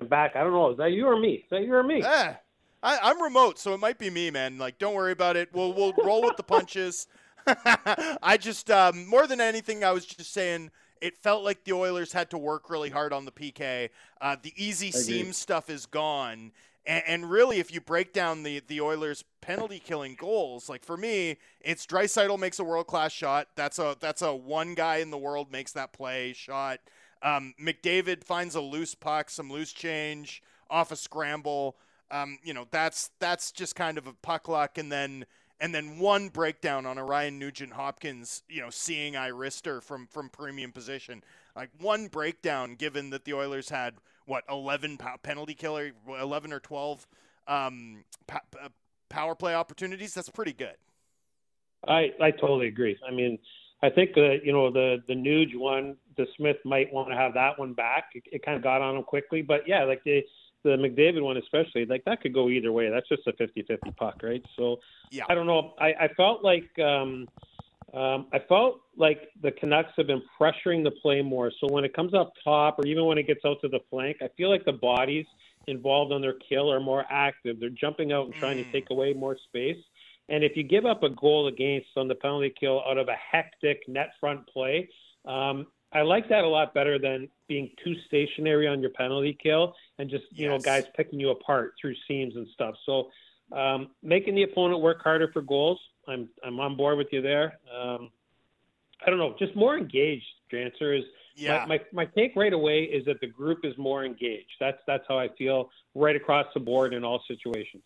I'm back. I don't know. Is that you or me? Is that you or me? Yeah. I, am remote, so it might be me, man. Like, don't worry about it. We'll we'll roll with the punches. I just um, more than anything, I was just saying it felt like the Oilers had to work really hard on the PK. Uh, the easy seam stuff is gone. And, and, really, if you break down the, the Oilers' penalty killing goals, like for me, it's Draisaitl makes a world class shot. That's a that's a one guy in the world makes that play shot. Um, McDavid finds a loose puck, some loose change off a scramble. Um, you know, that's that's just kind of a puck luck, and then and then one breakdown on a Ryan Nugent Hopkins, you know, seeing I wrister from from premium position. Like one breakdown, given that the Oilers had what eleven penalty killer, eleven or twelve um, power play opportunities. That's pretty good. I I totally agree. I mean, I think uh, you know the the Nuge one, the Smith might want to have that one back. It, it kind of got on him quickly, but yeah, like the the McDavid one especially, like that could go either way. That's just a 50-50 puck, right? So yeah. I don't know. I, I felt like um, um, I felt like the Canucks have been pressuring the play more. So when it comes up top, or even when it gets out to the flank, I feel like the bodies involved on their kill are more active. They're jumping out and trying mm. to take away more space. And if you give up a goal against on the penalty kill out of a hectic net front play, um, I like that a lot better than being too stationary on your penalty kill and just you yes. know guys picking you apart through seams and stuff. So um, making the opponent work harder for goals, I'm I'm on board with you there. Um, I don't know, just more engaged. The answer is yeah. my, my, my take right away is that the group is more engaged. That's that's how I feel right across the board in all situations.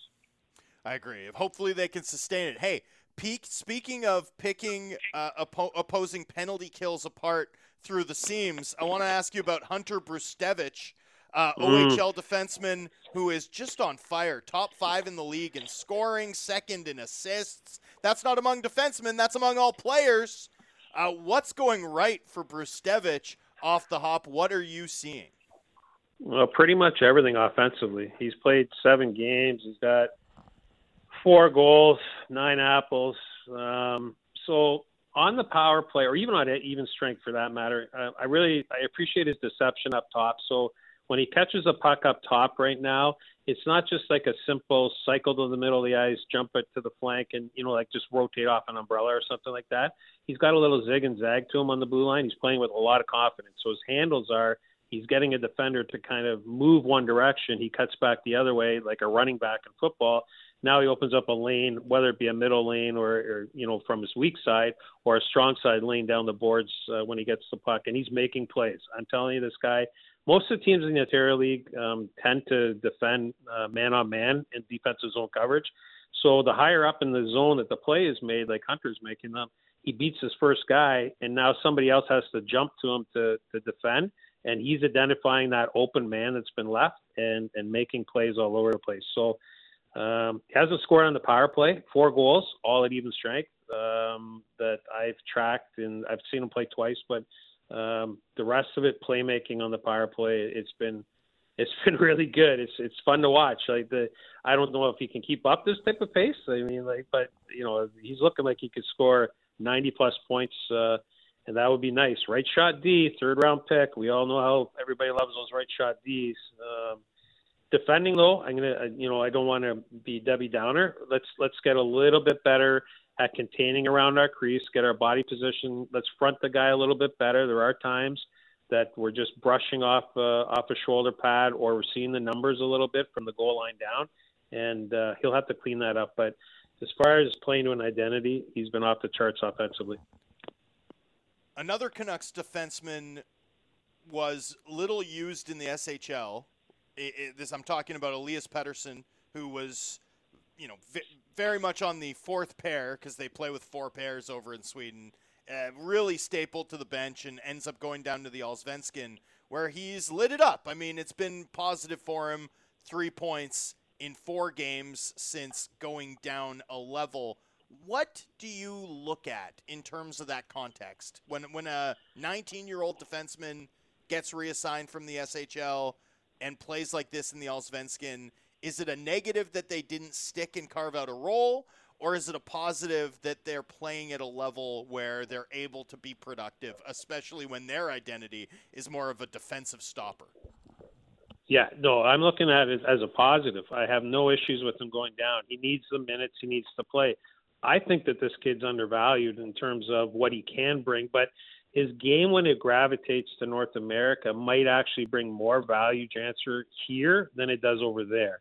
I agree. Hopefully they can sustain it. Hey, peak. Speaking of picking uh, oppo- opposing penalty kills apart through the seams. I want to ask you about Hunter Brzustewicz, uh, mm. OHL defenseman who is just on fire, top five in the league in scoring, second in assists. That's not among defensemen, that's among all players. Uh, what's going right for Brzustewicz off the hop? What are you seeing? Well, pretty much everything offensively. He's played seven games. He's got four goals, nine apples. Um, so on the power play, or even on even strength for that matter, uh, I really I appreciate his deception up top. So when he catches a puck up top right now, it's not just like a simple cycle to the middle of the ice, jump it to the flank, and you know like just rotate off an umbrella or something like that. He's got a little zig and zag to him on the blue line. He's playing with a lot of confidence. So his handles are he's getting a defender to kind of move one direction. He cuts back the other way like a running back in football. Now he opens up a lane, whether it be a middle lane or, or you know from his weak side or a strong side lane down the boards uh, when he gets the puck, and he's making plays. I'm telling you, this guy most of the teams in the Ontario League um, tend to defend man on man in defensive zone coverage. So the higher up in the zone that the play is made, like Hunter's making them, he beats his first guy, and now somebody else has to jump to him to to defend, and he's identifying that open man that's been left and and making plays all over the place. So um, he hasn't scored on the power play, four goals, all at even strength um, that I've tracked, and I've seen him play twice, but um, the rest of it, playmaking on the power play, it's been it's been really good. It's it's fun to watch. Like the I don't know if he can keep up this type of pace. I mean, like, but you know, he's looking like he could score 90 plus points, uh, and that would be nice. Right shot D, third round pick. We all know how everybody loves those right shot Ds. Um, defending though, I'm gonna, you know, I don't want to be Debbie Downer. Let's let's get a little bit better at containing around our crease, get our body position. Let's front the guy a little bit better. There are times that we're just brushing off uh, off a shoulder pad, or we're seeing the numbers a little bit from the goal line down, and uh, he'll have to clean that up. But as far as playing to an identity, he's been off the charts offensively. Another Canucks defenseman was little used in the SHL. It, it, this I'm talking about Elias Pettersson, who was, you know, very much on the fourth pair because they play with four pairs over in Sweden. Uh, really stapled to the bench and ends up going down to the Allsvenskan where he's lit it up. I mean, it's been positive for him. Three points in four games since going down a level. What do you look at in terms of that context when when a 19 year old defenseman gets reassigned from the SHL and plays like this in the Allsvenskan? Is it a negative that they didn't stick and carve out a role, or is it a positive that they're playing at a level where they're able to be productive, especially when their identity is more of a defensive stopper? Yeah, no, I'm looking at it as a positive. I have no issues with him going down. He needs the minutes, he needs to play. I think that this kid's undervalued in terms of what he can bring, but his game when it gravitates to North America might actually bring more value to answer here than it does over there.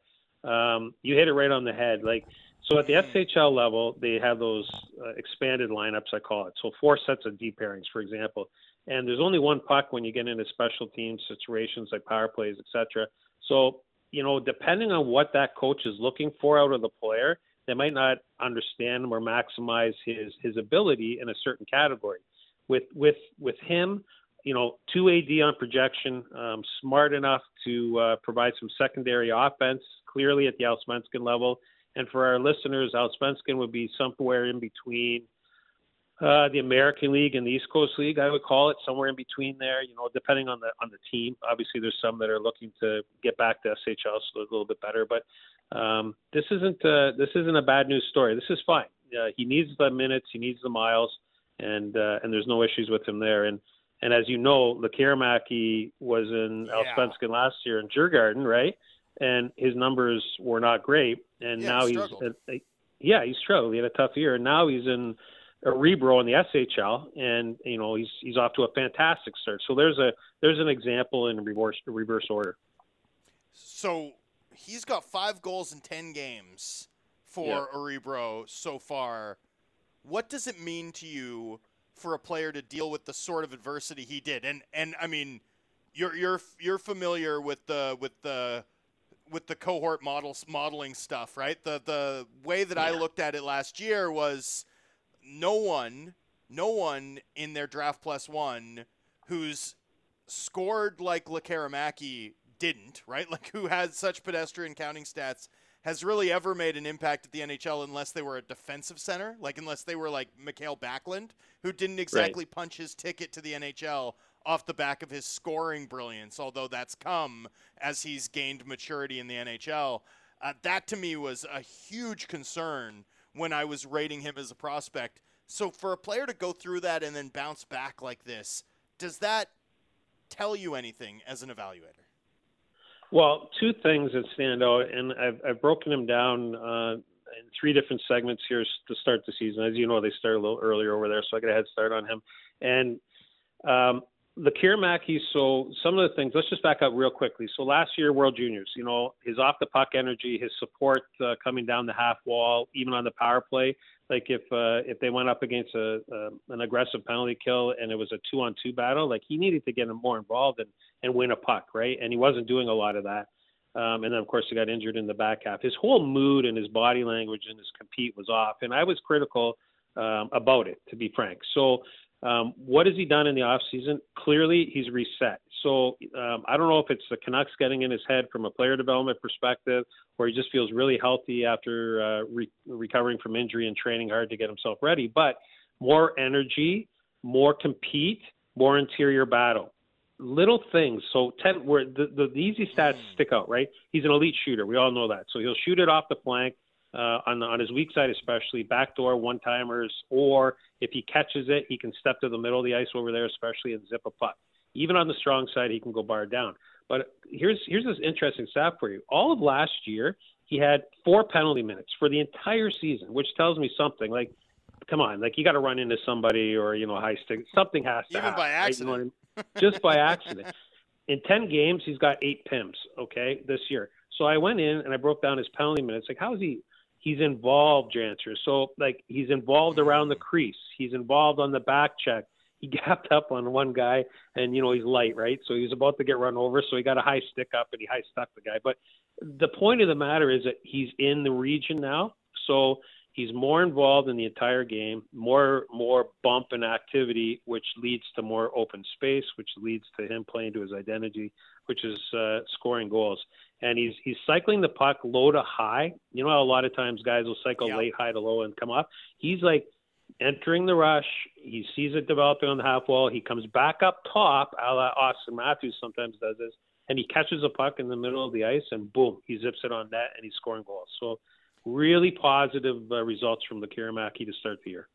Um, you hit it right on the head. Like so, at the SHL level, they have those uh, expanded lineups. I call it. So four sets of D pairings, for example, and there's only one puck when you get into special team situations like power plays, etc. So you know, depending on what that coach is looking for out of the player, they might not understand or maximize his his ability in a certain category with with with him, you know, two AD on projection, um, smart enough to uh, provide some secondary offense, clearly at the Allsvenskan level. And for our listeners, Allsvenskan would be somewhere in between uh, the American League and the East Coast League. I would call it somewhere in between there. You know, depending on the on the team. Obviously, there's some that are looking to get back to SHL, so a little bit better. But um, this isn't uh, this isn't a bad news story. This is fine. Uh, he needs the minutes. He needs the miles and uh, and there's no issues with him there. And and as you know, Lekkerimäki was in yeah. Allsvenskan last year in Djurgården, right? And his numbers were not great. And yeah, now he's uh, yeah, he's struggled. He had a tough year, and now he's in Örebro in the SHL, and you know he's he's off to a fantastic start. So there's a there's an example in reverse reverse order. So he's got five goals in ten games for yeah. Örebro so far what does it mean to you for a player to deal with the sort of adversity he did? And and I mean, you're you're you're familiar with the with the with the cohort models modeling stuff, right? The the way that yeah. I looked at it last year was no one no one in their draft plus one who's scored like Lekkerimäki didn't, right? Like who had such pedestrian counting stats has really ever made an impact at the NHL unless they were a defensive center, like unless they were like Mikael Backlund, who didn't exactly right. punch his ticket to the NHL off the back of his scoring brilliance, although that's come as he's gained maturity in the NHL. Uh, that to me was a huge concern when I was rating him as a prospect. So for a player to go through that and then bounce back like this, does that tell you anything as an evaluator? Well, two things that stand out, and I've, I've broken them down uh, in three different segments here to start the season. As you know, they start a little earlier over there, so I got a head start on him. And um, Lekkerimäki, so some of the things, let's just back up real quickly. So last year, World Juniors, you know, his off the puck energy, his support uh, coming down the half wall, even on the power play. Like if uh, if they went up against a, uh, an aggressive penalty kill and it was a two on two battle, like he needed to get more involved and, and win a puck, right? And he wasn't doing a lot of that. Um, and then of course he got injured in the back half. His whole mood and his body language and his compete was off, and I was critical um, about it, to be frank. So um, what has he done in the off season? Clearly, he's reset. So um, I don't know if it's the Canucks getting in his head from a player development perspective, or he just feels really healthy after uh, re- recovering from injury and training hard to get himself ready. But more energy, more compete, more interior battle. Little things. So ten, where the, the, the easy stats stick out, right? He's an elite shooter. We all know that. So he'll shoot it off the flank uh, on the, on his weak side, especially backdoor one timers, or if he catches it, he can step to the middle of the ice over there, especially and zip a puck. Even on the strong side, he can go bar down. But here's here's this interesting stat for you. All of last year, he had four penalty minutes for the entire season, which tells me something. Like, come on, like you got to run into somebody or you know high stick. Something has to even happen, by accident. Right? You know I mean? Just by accident. In ten games, he's got eight pims. Okay, this year. So I went in and I broke down his penalty minutes. Like, how is he? He's involved, Drancer. So like he's involved around the crease. He's involved on the back check. He gapped up on one guy, and you know he's light, right? So he's about to get run over, so he got a high stick up and he high stuck the guy. But the point of the matter is that he's in the region now, so he's more involved in the entire game, more more bump and activity, which leads to more open space, which leads to him playing to his identity, which is uh, scoring goals and he's he's cycling the puck low to high. You know how a lot of times guys will cycle yeah. late high to low and come up. He's like entering the rush. He sees it developing on the half wall. He comes back up top, a la Auston Matthews sometimes does this, and he catches a puck in the middle of the ice, and boom, he zips it on net, and he's scoring goals. So, really positive uh, results from the to start the year.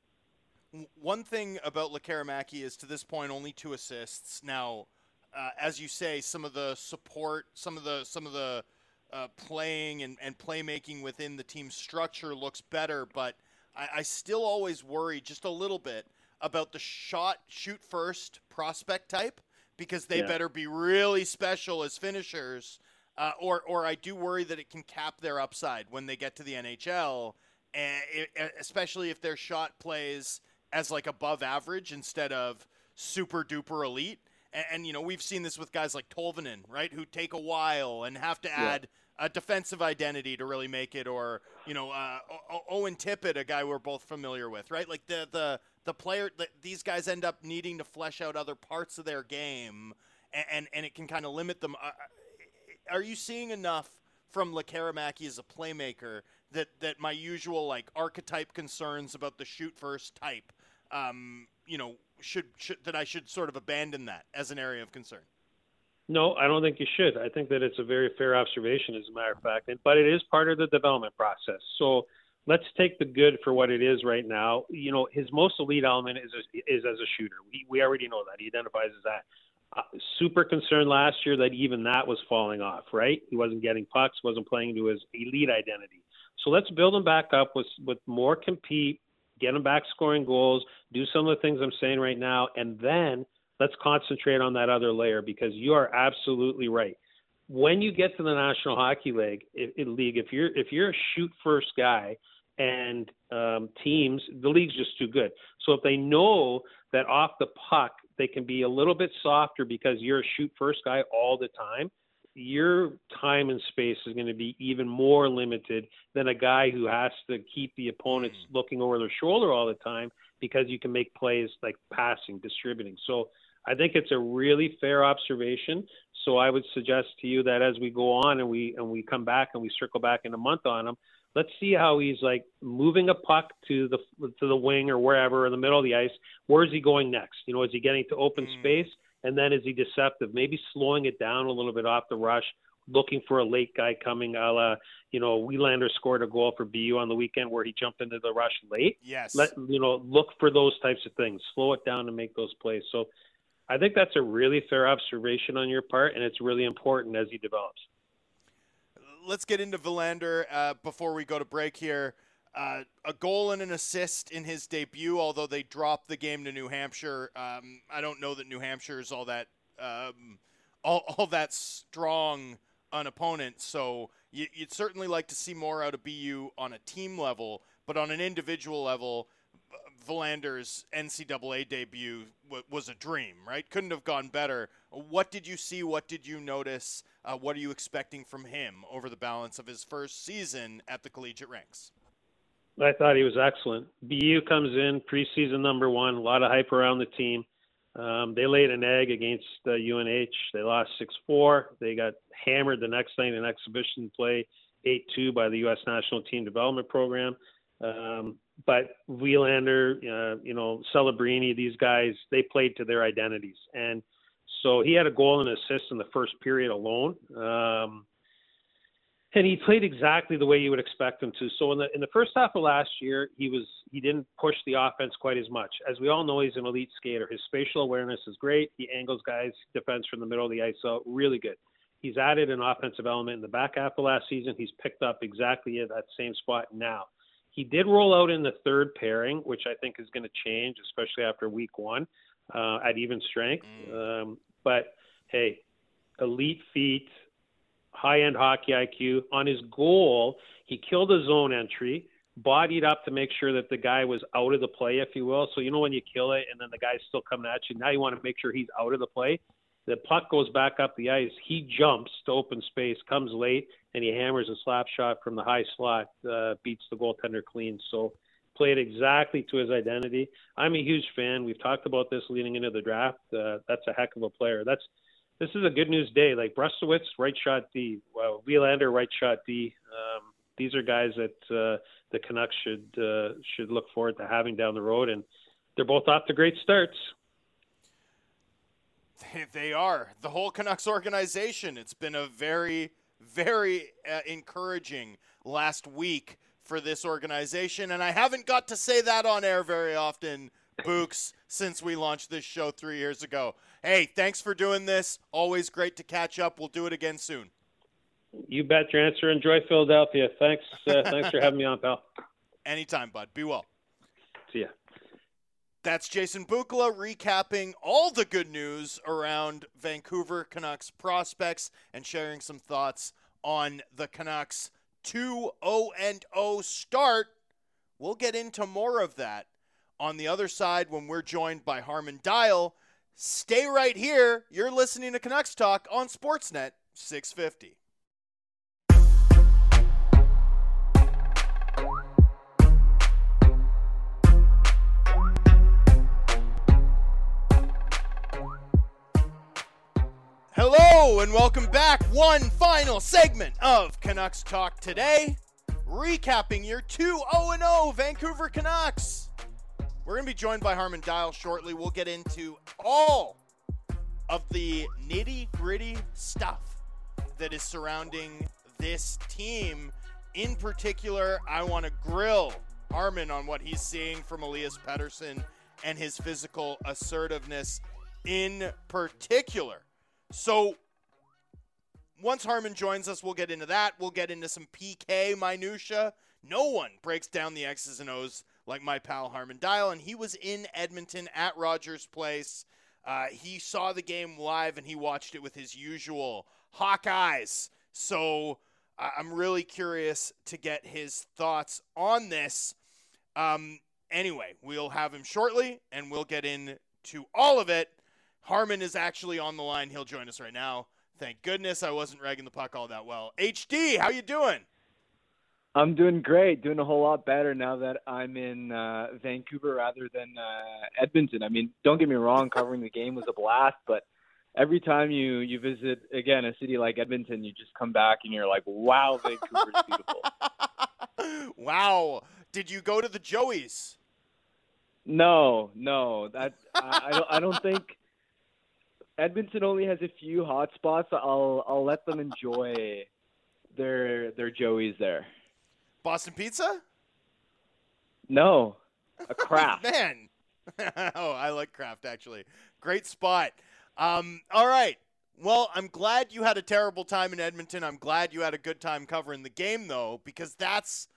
One thing about Lekkerimäki is to this point only two assists. Now, uh, as you say, some of the support, some of the some of the uh, playing and, and playmaking within the team structure looks better, but I, I, still always worry just a little bit about the shot shoot first prospect type because they yeah. better be really special as finishers, uh, or or I do worry that it can cap their upside when they get to the NHL, and it, especially if their shot plays as like above average instead of super duper elite and, and, you know, we've seen this with guys like Tolvanen, right, who take a while and have to add yeah. a defensive identity to really make it, or you know, uh, Owen Tippett, a guy we're both familiar with, right? Like the the the player, the, these guys end up needing to flesh out other parts of their game, and and, and it can kind of limit them. Uh, uh, are you seeing enough from Lekkerimäki as a playmaker that that my usual like archetype concerns about the shoot first type, um, you know, should, should that I should sort of abandon that as an area of concern? No, I don't think you should. I think that it's a very fair observation, as a matter of fact, but it is part of the development process. So let's take the good for what it is right now. You know, his most elite element is is as a shooter. We we already know that he identifies as that. Uh, super concerned last year that even that was falling off. Right, he wasn't getting pucks, wasn't playing to his elite identity. So let's build him back up with with more compete, get them back scoring goals, do some of the things I'm saying right now, and then let's concentrate on that other layer because you are absolutely right. When you get to the National Hockey League, if, league, if you're if you're a shoot first guy and um, teams, the league's just too good. So if they know that off the puck they can be a little bit softer because you're a shoot first guy all the time, your time and space is going to be even more limited than a guy who has to keep the opponents mm. looking over their shoulder all the time because you can make plays like passing, distributing. So I think it's a really fair observation. So I would suggest to you that as we go on and we and we come back and we circle back in a month on him, let's see how he's like moving a puck to the to the wing or wherever in the middle of the ice. Where is he going next? You know, is he getting to open mm. space? And then is he deceptive? Maybe slowing it down a little bit off the rush, looking for a late guy coming. A la, you know, Willander scored a goal for BU on the weekend where he jumped into the rush late. Yes. Let you know, look for those types of things. Slow it down and make those plays. So, I think that's a really fair observation on your part, and it's really important as he develops. Let's get into Willander uh, before we go to break here. Uh, a goal and an assist in his debut, although they dropped the game to New Hampshire. Um, I don't know that New Hampshire is all that um, all, all that strong an opponent. So you, would certainly like to see more out of BU on a team level, but on an individual level, Willander's NCAA debut w- was a dream, right? Couldn't have gone better. What did you see? What did you notice? Uh, what are you expecting from him over the balance of his first season at the collegiate ranks? I thought he was excellent. BU comes in preseason number one, a lot of hype around the team. Um, they laid an egg against uh, UNH. They lost 6 4. They got hammered the next night in exhibition play 8 2 by the U.S. National Team Development Program. Um, but Willander, uh, you know, Celebrini, these guys, they played to their identities. And so he had a goal and assist in the first period alone. Um, and he played exactly the way you would expect him to. So in the in the first half of last year, he was he didn't push the offense quite as much. As we all know, he's an elite skater. His spatial awareness is great. He angles guys defense from the middle of the ice out really good. He's added an offensive element in the back half of last season. He's picked up exactly at that same spot now. He did roll out in the third pairing, which I think is going to change, especially after week one uh, at even strength. Mm. Um, but hey, elite feet, high end hockey IQ. On his goal, he killed a zone entry, bodied up to make sure that the guy was out of the play, if you will. So, you know, when you kill it and then the guy's still coming at you, now you want to make sure he's out of the play. The puck goes back up the ice. He jumps to open space, comes late, and he hammers a slap shot from the high slot, uh, beats the goaltender clean. So, played exactly to his identity. I'm a huge fan. We've talked about this leading into the draft. Uh, that's a heck of a player. That's this is a good news day. Like Brzustewicz, right shot D. Well, Willander, right shot D. Um, these are guys that uh, the Canucks should uh, should look forward to having down the road, and they're both off to great starts. They are the whole Canucks organization. It's been a very, very uh, encouraging last week for this organization, and I haven't got to say that on air very often, Books, since we launched this show three years ago. Hey, thanks for doing this. Always great to catch up. We'll do it again soon. You bet your answer. Enjoy Philadelphia. Thanks. Uh, thanks for having me on, pal. Anytime, bud. Be well. See ya. That's Jason Bukala recapping all the good news around Vancouver Canucks prospects and sharing some thoughts on the Canucks 2 0 0 start. We'll get into more of that on the other side when we're joined by Harman Dayal Stay right here. You're listening to Canucks Talk on Sportsnet 650. Hello and welcome back. One final segment of Canucks Talk today, recapping your 2 0 0 Vancouver Canucks. We're going to be joined by Harman Dayal shortly. We'll get into all of the nitty gritty stuff that is surrounding this team. In particular, I want to grill Harman on what he's seeing from Elias Pettersson and his physical assertiveness in particular. So, once Harman joins us, we'll get into that. We'll get into some PK minutia. No one breaks down the X's and O's like my pal Harman Dayal, and he was in Edmonton at Rogers Place. Uh, he saw the game live and he watched it with his usual hawk eyes. So uh, I'm really curious to get his thoughts on this. Um, anyway, we'll have him shortly and we'll get into all of it. Harman is actually on the line. He'll join us right now. Thank goodness I wasn't ragging the puck all that well. HD, how you doing? I'm doing great, doing a whole lot better now that I'm in uh, Vancouver rather than uh, Edmonton. I mean, don't get me wrong, covering the game was a blast, but every time you you visit again a city like Edmonton, you just come back and you're like, wow, Vancouver's beautiful. wow, did you go to the Joeys? No, no, that I, I don't. I don't think Edmonton only has a few hot spots. I'll I'll let them enjoy their their Joeys there. Boston Pizza? No, a craft. Man. oh, I like craft actually. Great spot. Um, all right. Well, I'm glad you had a terrible time in Edmonton. I'm glad you had a good time covering the game, though, because that's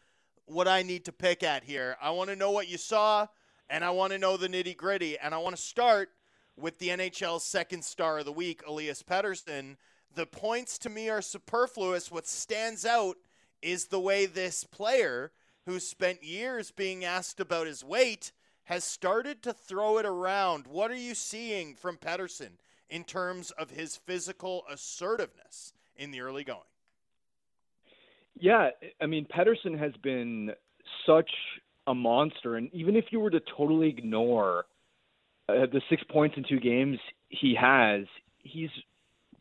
what I need to pick at here. I want to know what you saw, and I want to know the nitty gritty. And I want to start with the NHL's second star of the week, Elias Pettersson. The points to me are superfluous. What stands out is the way this player, who spent years being asked about his weight, has started to throw it around. What are you seeing from Pettersson in terms of his physical assertiveness in the early going? Yeah, I mean, Pettersson has been such a monster, and even if you were to totally ignore uh, the six points in two games he has, he's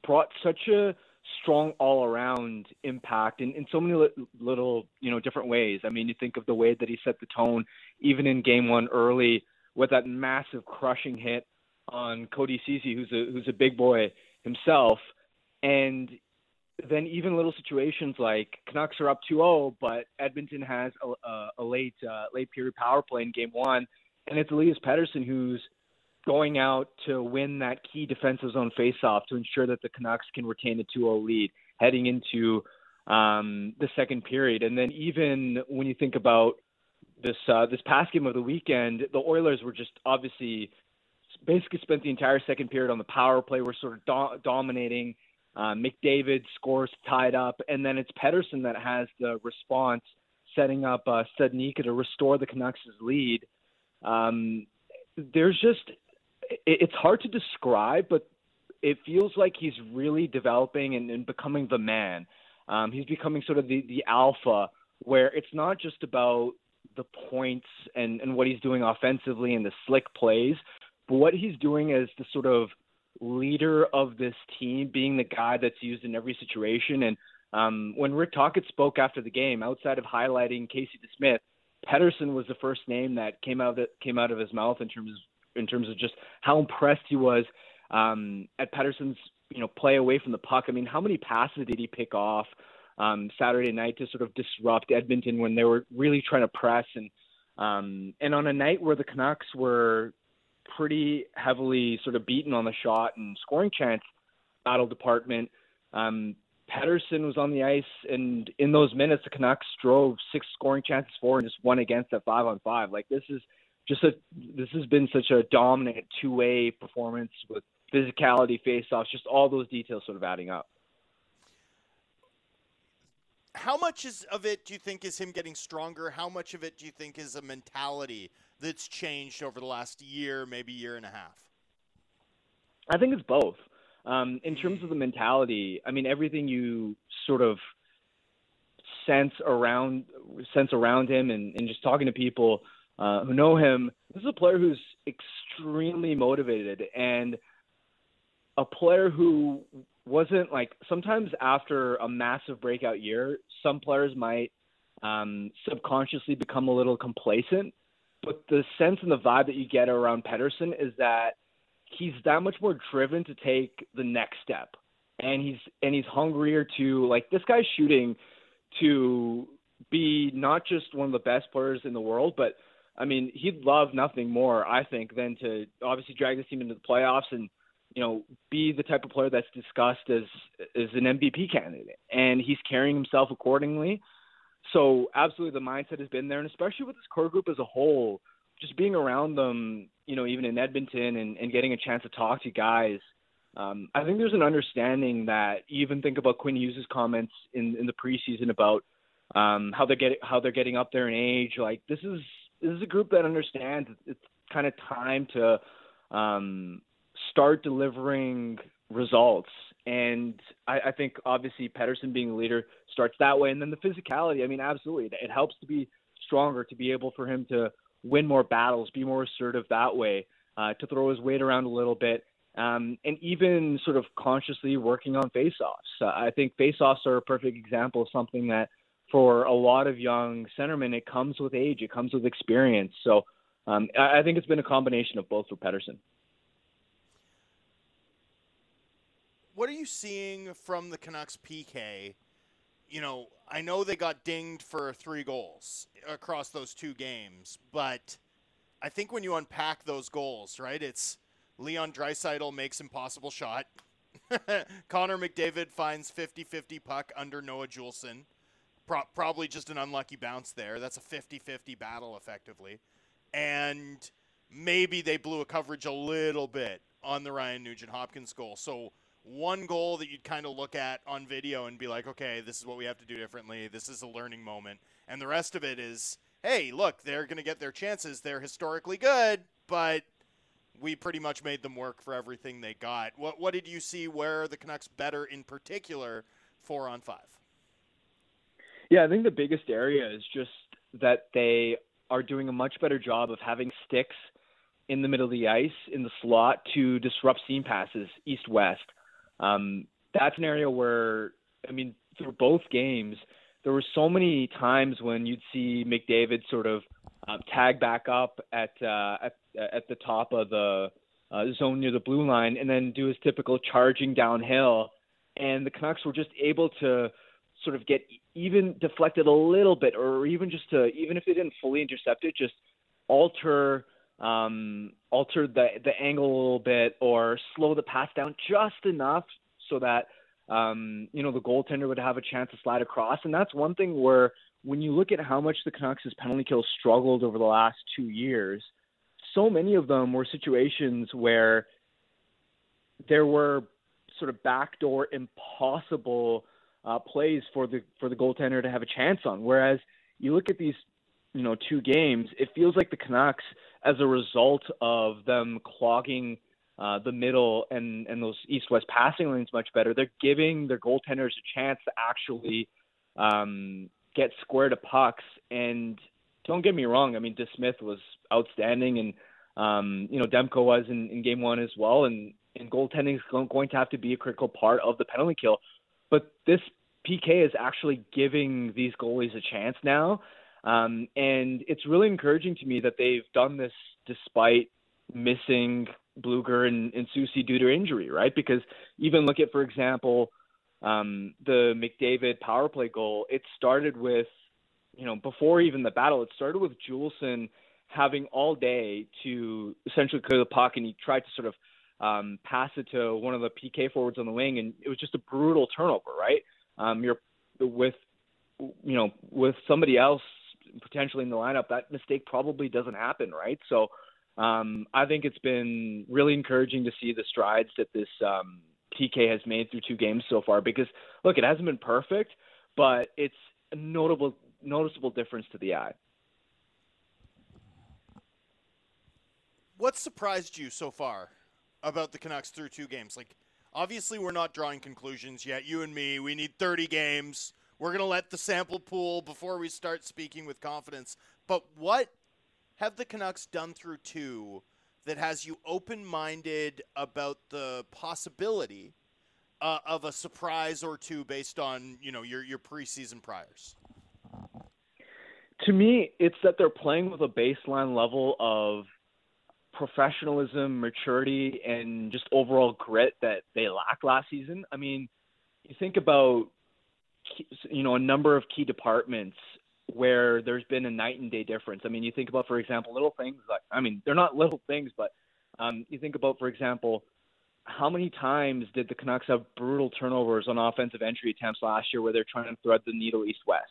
brought such a strong all-around impact in, in so many li- little you know different ways. I mean, you think of the way that he set the tone, even in game one early with that massive crushing hit on Cody Ceci, who's a who's a big boy himself, and then even little situations like Canucks are up 2-0, but Edmonton has a, a, a late uh, late period power play in game one, and it's Elias Pettersson who's going out to win that key defensive zone faceoff to ensure that the Canucks can retain a 2-0 lead heading into um, the second period. And then even when you think about this uh, this past game of the weekend, the Oilers were just obviously basically spent the entire second period on the power play. We're sort of do- dominating. Uh, McDavid scores tied up, and then it's Pettersson that has the response, setting up uh, Studnicka to restore the Canucks' lead. Um, there's just it's hard to describe, but it feels like he's really developing and, and becoming the man. Um, he's becoming sort of the, the alpha, where it's not just about the points and, and what he's doing offensively and the slick plays, but what he's doing as the sort of leader of this team, being the guy that's used in every situation. And um, when Rick Tocchet spoke after the game, outside of highlighting Casey DeSmith, Pettersson was the first name that came out of, came out of his mouth in terms of in terms of just how impressed he was um, at Pettersson's you know play away from the puck. I mean, how many passes did he pick off um, Saturday night to sort of disrupt Edmonton when they were really trying to press and um, and on a night where the Canucks were pretty heavily sort of beaten on the shot and scoring chance battle department. Um, Pettersson was on the ice, and in those minutes, the Canucks drove six scoring chances for and just one against at five on five. Like this is just a this has been such a dominant two way performance with physicality, face-offs, just all those details sort of adding up. How much is of it do you think is him getting stronger? How much of it do you think is a mentality that's changed over the last year, maybe year and a half? I think it's both. Um, in terms of the mentality, I mean everything you sort of sense around sense around him, and, and just talking to people uh, who know him. This is a player who's extremely motivated and a player who wasn't like sometimes after a massive breakout year, some players might um, subconsciously become a little complacent. But the sense and the vibe that you get around Pettersson is that he's that much more driven to take the next step, and he's and he's hungrier to like this guy's shooting to be not just one of the best players in the world, but I mean, he'd love nothing more, I think, than to obviously drag this team into the playoffs and you know be the type of player that's discussed as as an MVP candidate, and he's carrying himself accordingly. So absolutely, the mindset has been there, and especially with this core group as a whole, just being around them, you know, even in Edmonton and, and getting a chance to talk to guys. Um, I think there's an understanding that you even think about Quinn Hughes' comments in, in the preseason about um, how they're getting how they're getting up there in age. Like this is this is a group that understands it's kind of time to um, start delivering results. And I, I think obviously Pettersson being a leader starts that way. And then the physicality, I mean, absolutely. It helps to be stronger, to be able for him to win more battles, be more assertive that way, uh, to throw his weight around a little bit. Um, and even sort of consciously working on face-offs. Uh, I think face-offs are a perfect example of something that – for a lot of young centermen, it comes with age, it comes with experience. So um, I, I think it's been a combination of both for Pettersson. what are you seeing from the Canucks PK? You know, I know they got dinged for three goals across those two games, but I think when you unpack those goals, right, it's Leon Draisaitl makes impossible shot. Connor McDavid finds 50-50 puck under Noah Juulsen. Pro- probably just an unlucky bounce there. That's a 50-50 battle effectively. And maybe they blew a coverage a little bit on the Ryan Nugent Hopkins goal. So one goal that you'd kind of look at on video and be like, okay, this is what we have to do differently. This is a learning moment. And the rest of it is, hey, look, they're going to get their chances. They're historically good, but we pretty much made them work for everything they got. What what did you see where the Canucks better in particular four on five? Yeah, I think the biggest area is just that they are doing a much better job of having sticks in the middle of the ice in the slot to disrupt seam passes east west. Um, that's an area where, I mean, through both games, there were so many times when you'd see McDavid sort of um, tag back up at uh, at at the top of the uh, zone near the blue line, and then do his typical charging downhill. And the Canucks were just able to sort of get even deflected a little bit, or even just to even if they didn't fully intercept it, just alter um, alter the the angle a little bit, or slow the pass down just enough so that um, you know the goaltender would have a chance to slide across. And that's one thing where when you look at how much the Canucks' penalty kill struggled over the last two years, so many of them were situations where there were sort of backdoor impossible uh, plays for the for the goaltender to have a chance on. Whereas you look at these, you know, two games, it feels like the Canucks, as a result of them clogging uh, the middle and and those east-west passing lanes much better, they're giving their goaltenders a chance to actually um, get square to pucks. And don't get me wrong, I mean, DeSmith was outstanding, and um, you know, Demko was in, in game one as well, and and goaltending is going to have to be a critical part of the penalty kill. But this PK is actually giving these goalies a chance now. Um, and it's really encouraging to me that they've done this despite missing Blueger and, and Soucy due to injury, right? Because even look at, for example, um, the McDavid power play goal. It started with, you know, before even the battle, it started with Juulsen having all day to essentially clear the puck, and he tried to sort of um, pass it to one of the PK forwards on the wing, and it was just a brutal turnover, right? Um, you're with, you know, with somebody else potentially in the lineup, that mistake probably doesn't happen, right? So um, I think it's been really encouraging to see the strides that this um, PK has made through two games so far. Because look, it hasn't been perfect, but it's a notable noticeable difference to the eye. What surprised you so far about the Canucks through two games? Like, obviously, we're not drawing conclusions yet. You and me, we need 30 games. We're going to let the sample pool before we start speaking with confidence. But what have the Canucks done through two that has you open minded about the possibility uh, of a surprise or two based on you know your your preseason priors? To me, it's that they're playing with a baseline level of professionalism, maturity, and just overall grit that they lacked last season. I mean, you think about you know a number of key departments where there's been a night and day difference. I mean, you think about, for example, little things like, I mean, they're not little things, but um, you think about, for example, how many times did the Canucks have brutal turnovers on offensive entry attempts last year where they're trying to thread the needle east west?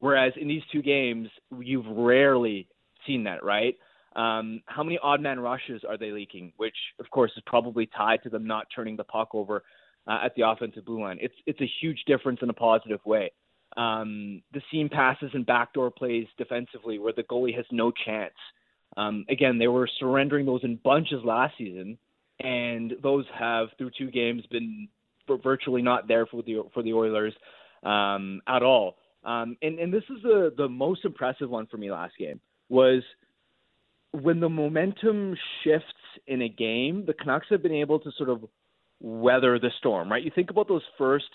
Whereas in these two games, you've rarely seen that, right? Um, how many odd man rushes are they leaking? Which, of course, is probably tied to them not turning the puck over uh, at the offensive blue line. It's it's a huge difference in a positive way um, the seam passes and backdoor plays defensively where the goalie has no chance. Um, again, they were surrendering those in bunches last season, and those have through two games been virtually not there for the for the Oilers um, at all. Um, and and this is the the most impressive one for me last game was when the momentum shifts in a game, the Canucks have been able to sort of weather the storm, right? You think about those first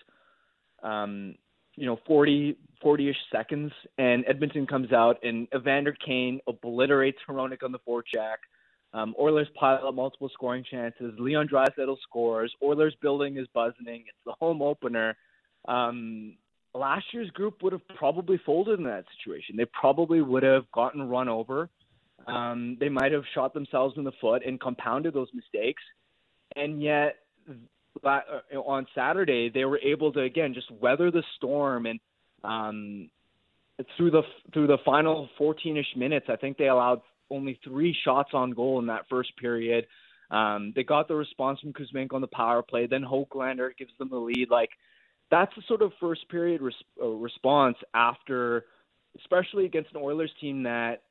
um, you know 40 40ish seconds, and Edmonton comes out and Evander Kane obliterates Hronek on the forecheck. Um, Oilers pile up multiple scoring chances. Leon Draisaitl scores. Oilers building is buzzing. It's the home opener. Um, last year's group would have probably folded in that situation. They probably would have gotten run over. Um, they might have shot themselves in the foot and compounded those mistakes. And yet, uh, on Saturday, they were able to again just weather the storm and um, through the through the final 14ish minutes, I think they allowed only three shots on goal in that first period. Um, they got the response from Kuzmenko on the power play. Then Hoglander gives them the lead. Like that's the sort of first period res- uh, response after, especially against an Oilers team that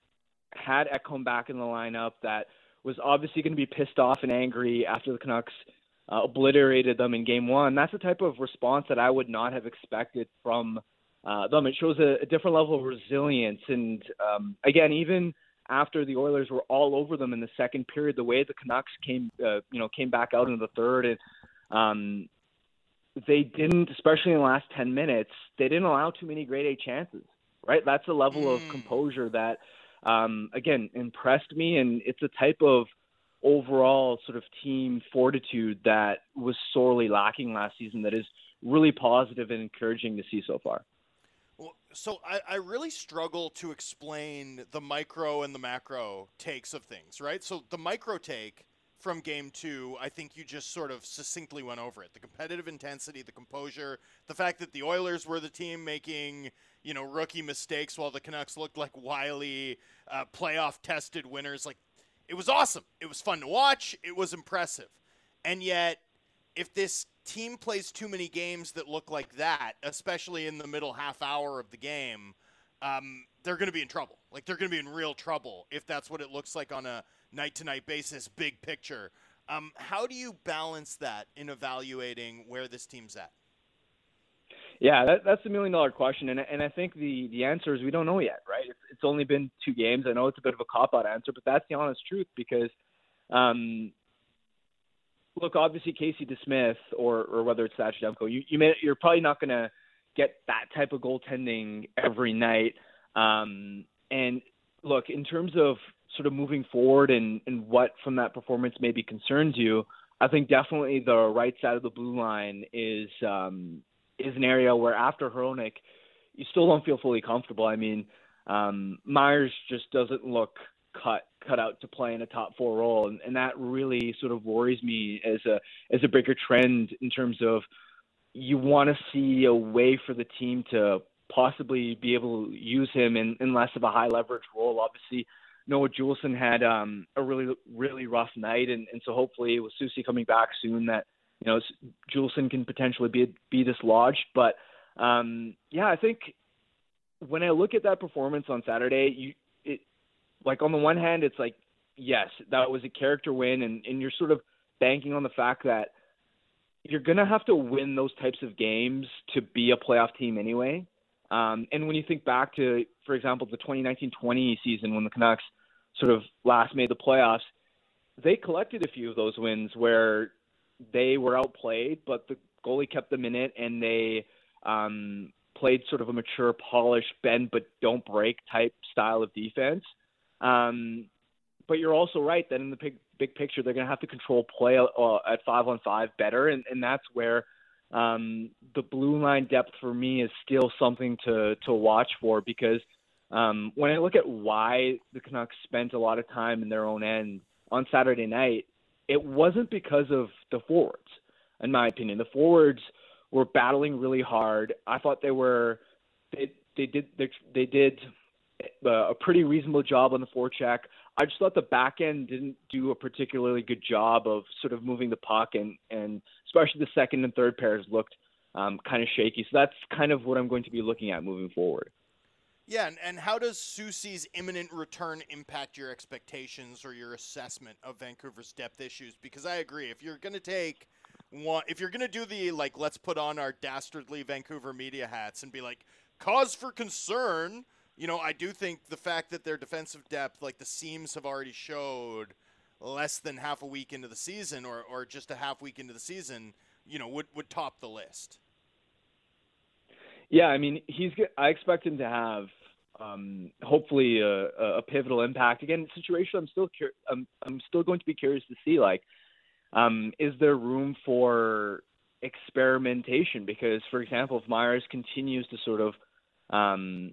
had Ekholm back in the lineup, that was obviously going to be pissed off and angry after the Canucks uh, obliterated them in Game One. That's the type of response that I would not have expected from uh, them. It shows a, a different level of resilience, and um, again, even after the Oilers were all over them in the second period, the way the Canucks came, uh, you know, came back out in the third, and um, they didn't, especially in the last ten minutes, they didn't allow too many grade A chances. Right, that's a level mm. of composure that, um, again, impressed me, and it's a type of overall sort of team fortitude that was sorely lacking last season. That is really positive and encouraging to see so far. So I, I really struggle to explain the micro and the macro takes of things, right? So the micro take from game two, I think you just sort of succinctly went over it. The competitive intensity, the composure, the fact that the Oilers were the team making, you know, rookie mistakes while the Canucks looked like wily, uh, playoff tested winners. Like, it was awesome. It was fun to watch. It was impressive. And yet, if this team plays too many games that look like that, especially in the middle half hour of the game, um, they're going to be in trouble. Like they're going to be in real trouble if that's what it looks like on a night to night basis, big picture. Um, how do you balance that in evaluating where this team's at? Yeah, that, that's the million dollar question, and and I think the the answer is we don't know yet, right? It's, it's only been two games. I know it's a bit of a cop out answer, but that's the honest truth because um, look, obviously Casey DeSmith or or whether it's Thatcher Demko, you you may, you're probably not going to get that type of goaltending every night. Um, and look, in terms of sort of moving forward and and what from that performance maybe concerns you, I think definitely the right side of the blue line is um, is an area where after Hronek, you still don't feel fully comfortable. I mean, um, Myers just doesn't look cut cut out to play in a top four role, and, and that really sort of worries me as a as a bigger trend in terms of you want to see a way for the team to possibly be able to use him in, in less of a high leverage role. Obviously, Noah Juulsen had um, a really really rough night, and, and so hopefully with Soucy coming back soon, that you know Juulsen can potentially be be dislodged. But um, yeah, I think when I look at that performance on Saturday, you like on the one hand, it's like yes, that was a character win, and and you're sort of banking on the fact that you're gonna have to win those types of games to be a playoff team anyway. Um, and when you think back to, for example, the 2019-20 season when the Canucks sort of last made the playoffs, they collected a few of those wins where they were outplayed, but the goalie kept them in it, and they um, played sort of a mature, polished, bend but don't break type style of defense. Um, but you're also right that in the big big picture, they're going to have to control play uh, at five on five better, and, and that's where um, the blue line depth for me is still something to to watch for because um, when I look at why the Canucks spent a lot of time in their own end on Saturday night, it wasn't because of the forwards, in my opinion. The forwards were battling really hard. I thought they were they they did they, they did a pretty reasonable job on the forecheck. I just thought the back end didn't do a particularly good job of sort of moving the puck, and and especially the second and third pairs looked um, kind of shaky. So that's kind of what I'm going to be looking at moving forward. Yeah, and, and how does Soucy's imminent return impact your expectations or your assessment of Vancouver's depth issues? Because I agree, if you're going to take one, if you're going to do the like, let's put on our dastardly Vancouver media hats and be like, cause for concern you know, I do think the fact that their defensive depth, like the seams have already showed less than half a week into the season or, or just a half week into the season, you know, would, would top the list. Yeah, I mean, he's. I expect him to have um, hopefully a, a pivotal impact. Again, situation I'm still cur- I'm I'm still going to be curious to see like um, is there room for experimentation? Because for example, if Myers continues to sort of um,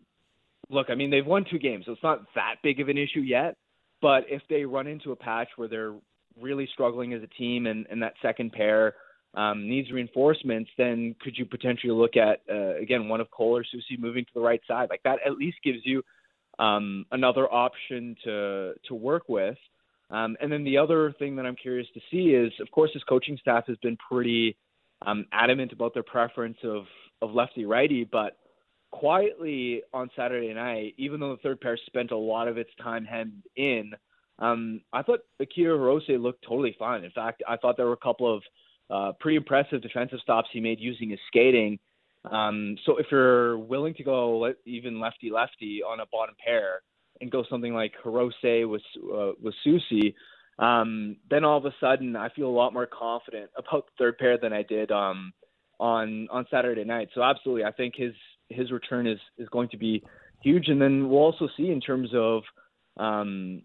look, I mean they've won two games, so it's not that big of an issue yet. But if they run into a patch where they're really struggling as a team and, and that second pair um, needs reinforcements, then could you potentially look at uh, again one of Cole or Soucy moving to the right side? Like that at least gives you um, another option to to work with. Um, and then the other thing that I'm curious to see is, of course, his coaching staff has been pretty um, adamant about their preference of of lefty righty, but quietly on Saturday night, even though the third pair spent a lot of its time hemmed in, um, I thought Akito Hirose looked totally fine. In fact, I thought there were a couple of uh, pretty impressive defensive stops he made using his skating. Um, so if you're willing to go even lefty lefty on a bottom pair and go something like Hirose with uh, with Soucy, um, then all of a sudden I feel a lot more confident about the third pair than I did um, on on Saturday night. So absolutely, I think his his return is is going to be huge, and then we'll also see in terms of um,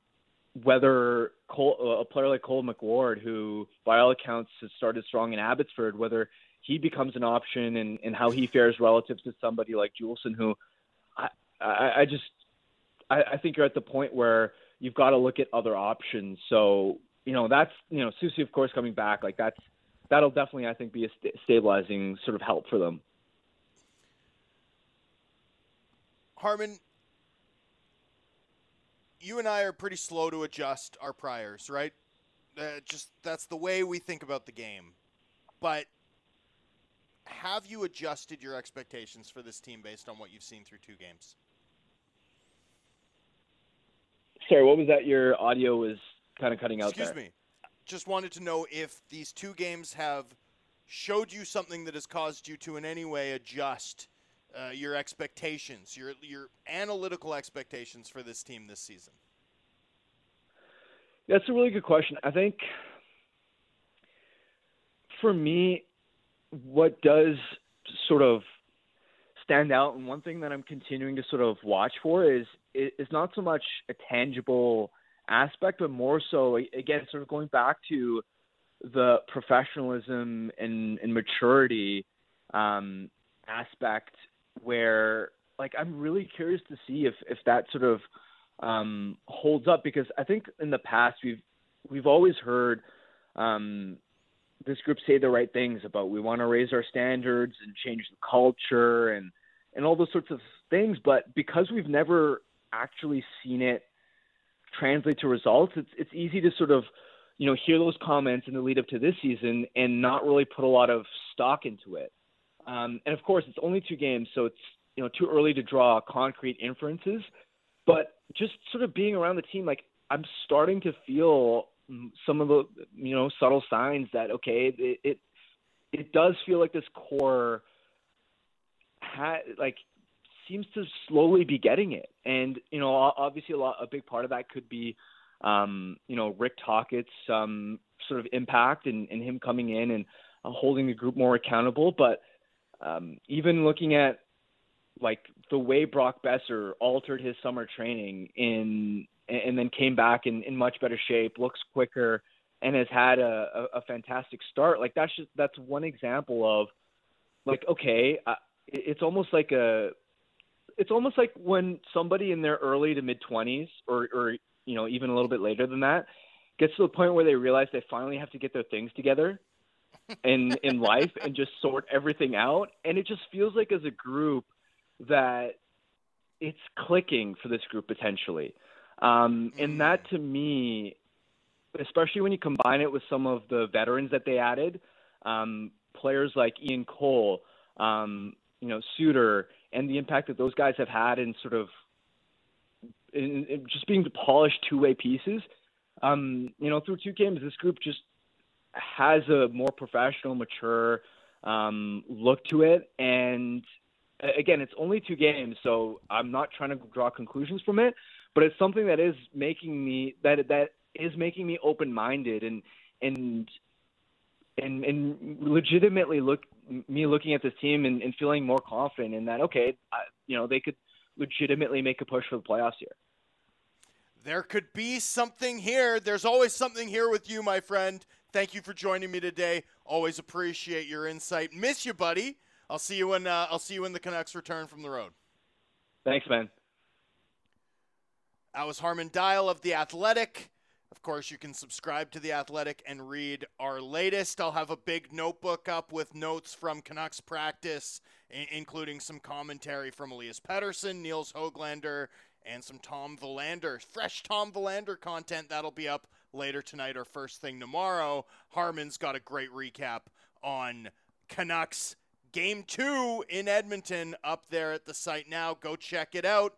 whether Cole, a player like Cole McWard, who by all accounts has started strong in Abbotsford, whether he becomes an option and, and how he fares relative to somebody like Juulsen, who I, I, I just I, I think you're at the point where you've got to look at other options. So you know that's you know Soucy of course coming back like that's that'll definitely I think be a st- stabilizing sort of help for them. Harman, you and I are pretty slow to adjust our priors, right? Uh, just that's the way we think about the game. But have you adjusted your expectations for this team based on what you've seen through two games? Sorry, what was that? Your audio was kind of cutting out. Excuse there. me. Just wanted to know if these two games have showed you something that has caused you to in any way adjust uh, your expectations, your your analytical expectations for this team this season? That's a really good question. I think for me, what does sort of stand out, and one thing that I'm continuing to sort of watch for is is not so much a tangible aspect, but more so again, sort of going back to the professionalism and, and maturity um, aspect where like I'm really curious to see if if that sort of um, holds up because I think in the past we've we've always heard um, this group say the right things about we want to raise our standards and change the culture and and all those sorts of things, but because we've never actually seen it translate to results, it's it's easy to sort of you know hear those comments in the lead up to this season and not really put a lot of stock into it. Um, and of course, it's only two games, so it's you know too early to draw concrete inferences. But just sort of being around the team, like I'm starting to feel some of the you know subtle signs that okay, it it, it does feel like this core ha- like seems to slowly be getting it. And you know, obviously, a lot a big part of that could be um, you know Rick Tocchet's um, sort of impact and, and him coming in and uh, holding the group more accountable, but um, even looking at like the way Brock Boeser altered his summer training in and then came back in, in much better shape, looks quicker, and has had a, a, a fantastic start. Like that's just that's one example of like okay, uh, it's almost like a it's almost like when somebody in their early to mid twenties or or you know even a little bit later than that gets to the point where they realize they finally have to get their things together in in life and just sort everything out and it just feels like as a group that it's clicking for this group potentially um and mm. that to me especially when you combine it with some of the veterans that they added um players like Ian Cole um you know Suter and the impact that those guys have had in sort of in, in just being the polished two-way pieces um you know through two games this group just has a more professional, mature um, look to it. And again, it's only two games, so I'm not trying to draw conclusions from it. But it's something that is making me that that is making me open minded and and and and legitimately look me looking at this team and, and feeling more confident in that. Okay, I, you know they could legitimately make a push for the playoffs here. There could be something here. There's always something here with you, my friend. Thank you for joining me today. Always appreciate your insight. Miss you, buddy. I'll see you when uh, I'll see you when the Canucks return from the road. Thanks, man. That was Harman Dayal of The Athletic. Of course, you can subscribe to The Athletic and read our latest. I'll have a big notebook up with notes from Canucks practice, including some commentary from Elias Pettersson, Nils Hoglander, and some Tom Willander. Fresh Tom Willander content that'll be up later tonight or first thing tomorrow. Harman's got a great recap on Canucks game two in Edmonton up there at the site now. Go check it out.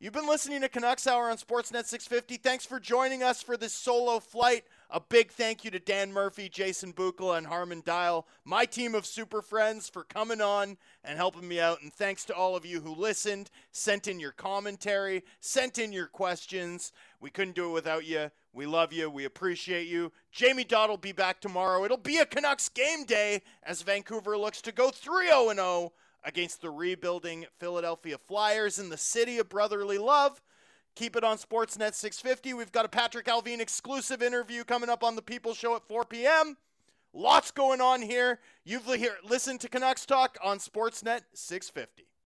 You've been listening to Canucks Hour on Sportsnet 650. Thanks for joining us for this solo flight. A big thank you to Dan Murphy, Jason Bukala, and Harman Dayal, my team of super friends, for coming on and helping me out. And thanks to all of you who listened, sent in your commentary, sent in your questions. We couldn't do it without you. We love you. We appreciate you. Jamie Dodd will be back tomorrow. It'll be a Canucks game day as Vancouver looks to go 3 0 0 against the rebuilding Philadelphia Flyers in the city of brotherly love. Keep it on Sportsnet 650. We've got a Patrik Allvin exclusive interview coming up on the People Show at 4 p.m. Lots going on here. You've listened to Canucks Talk on Sportsnet 650.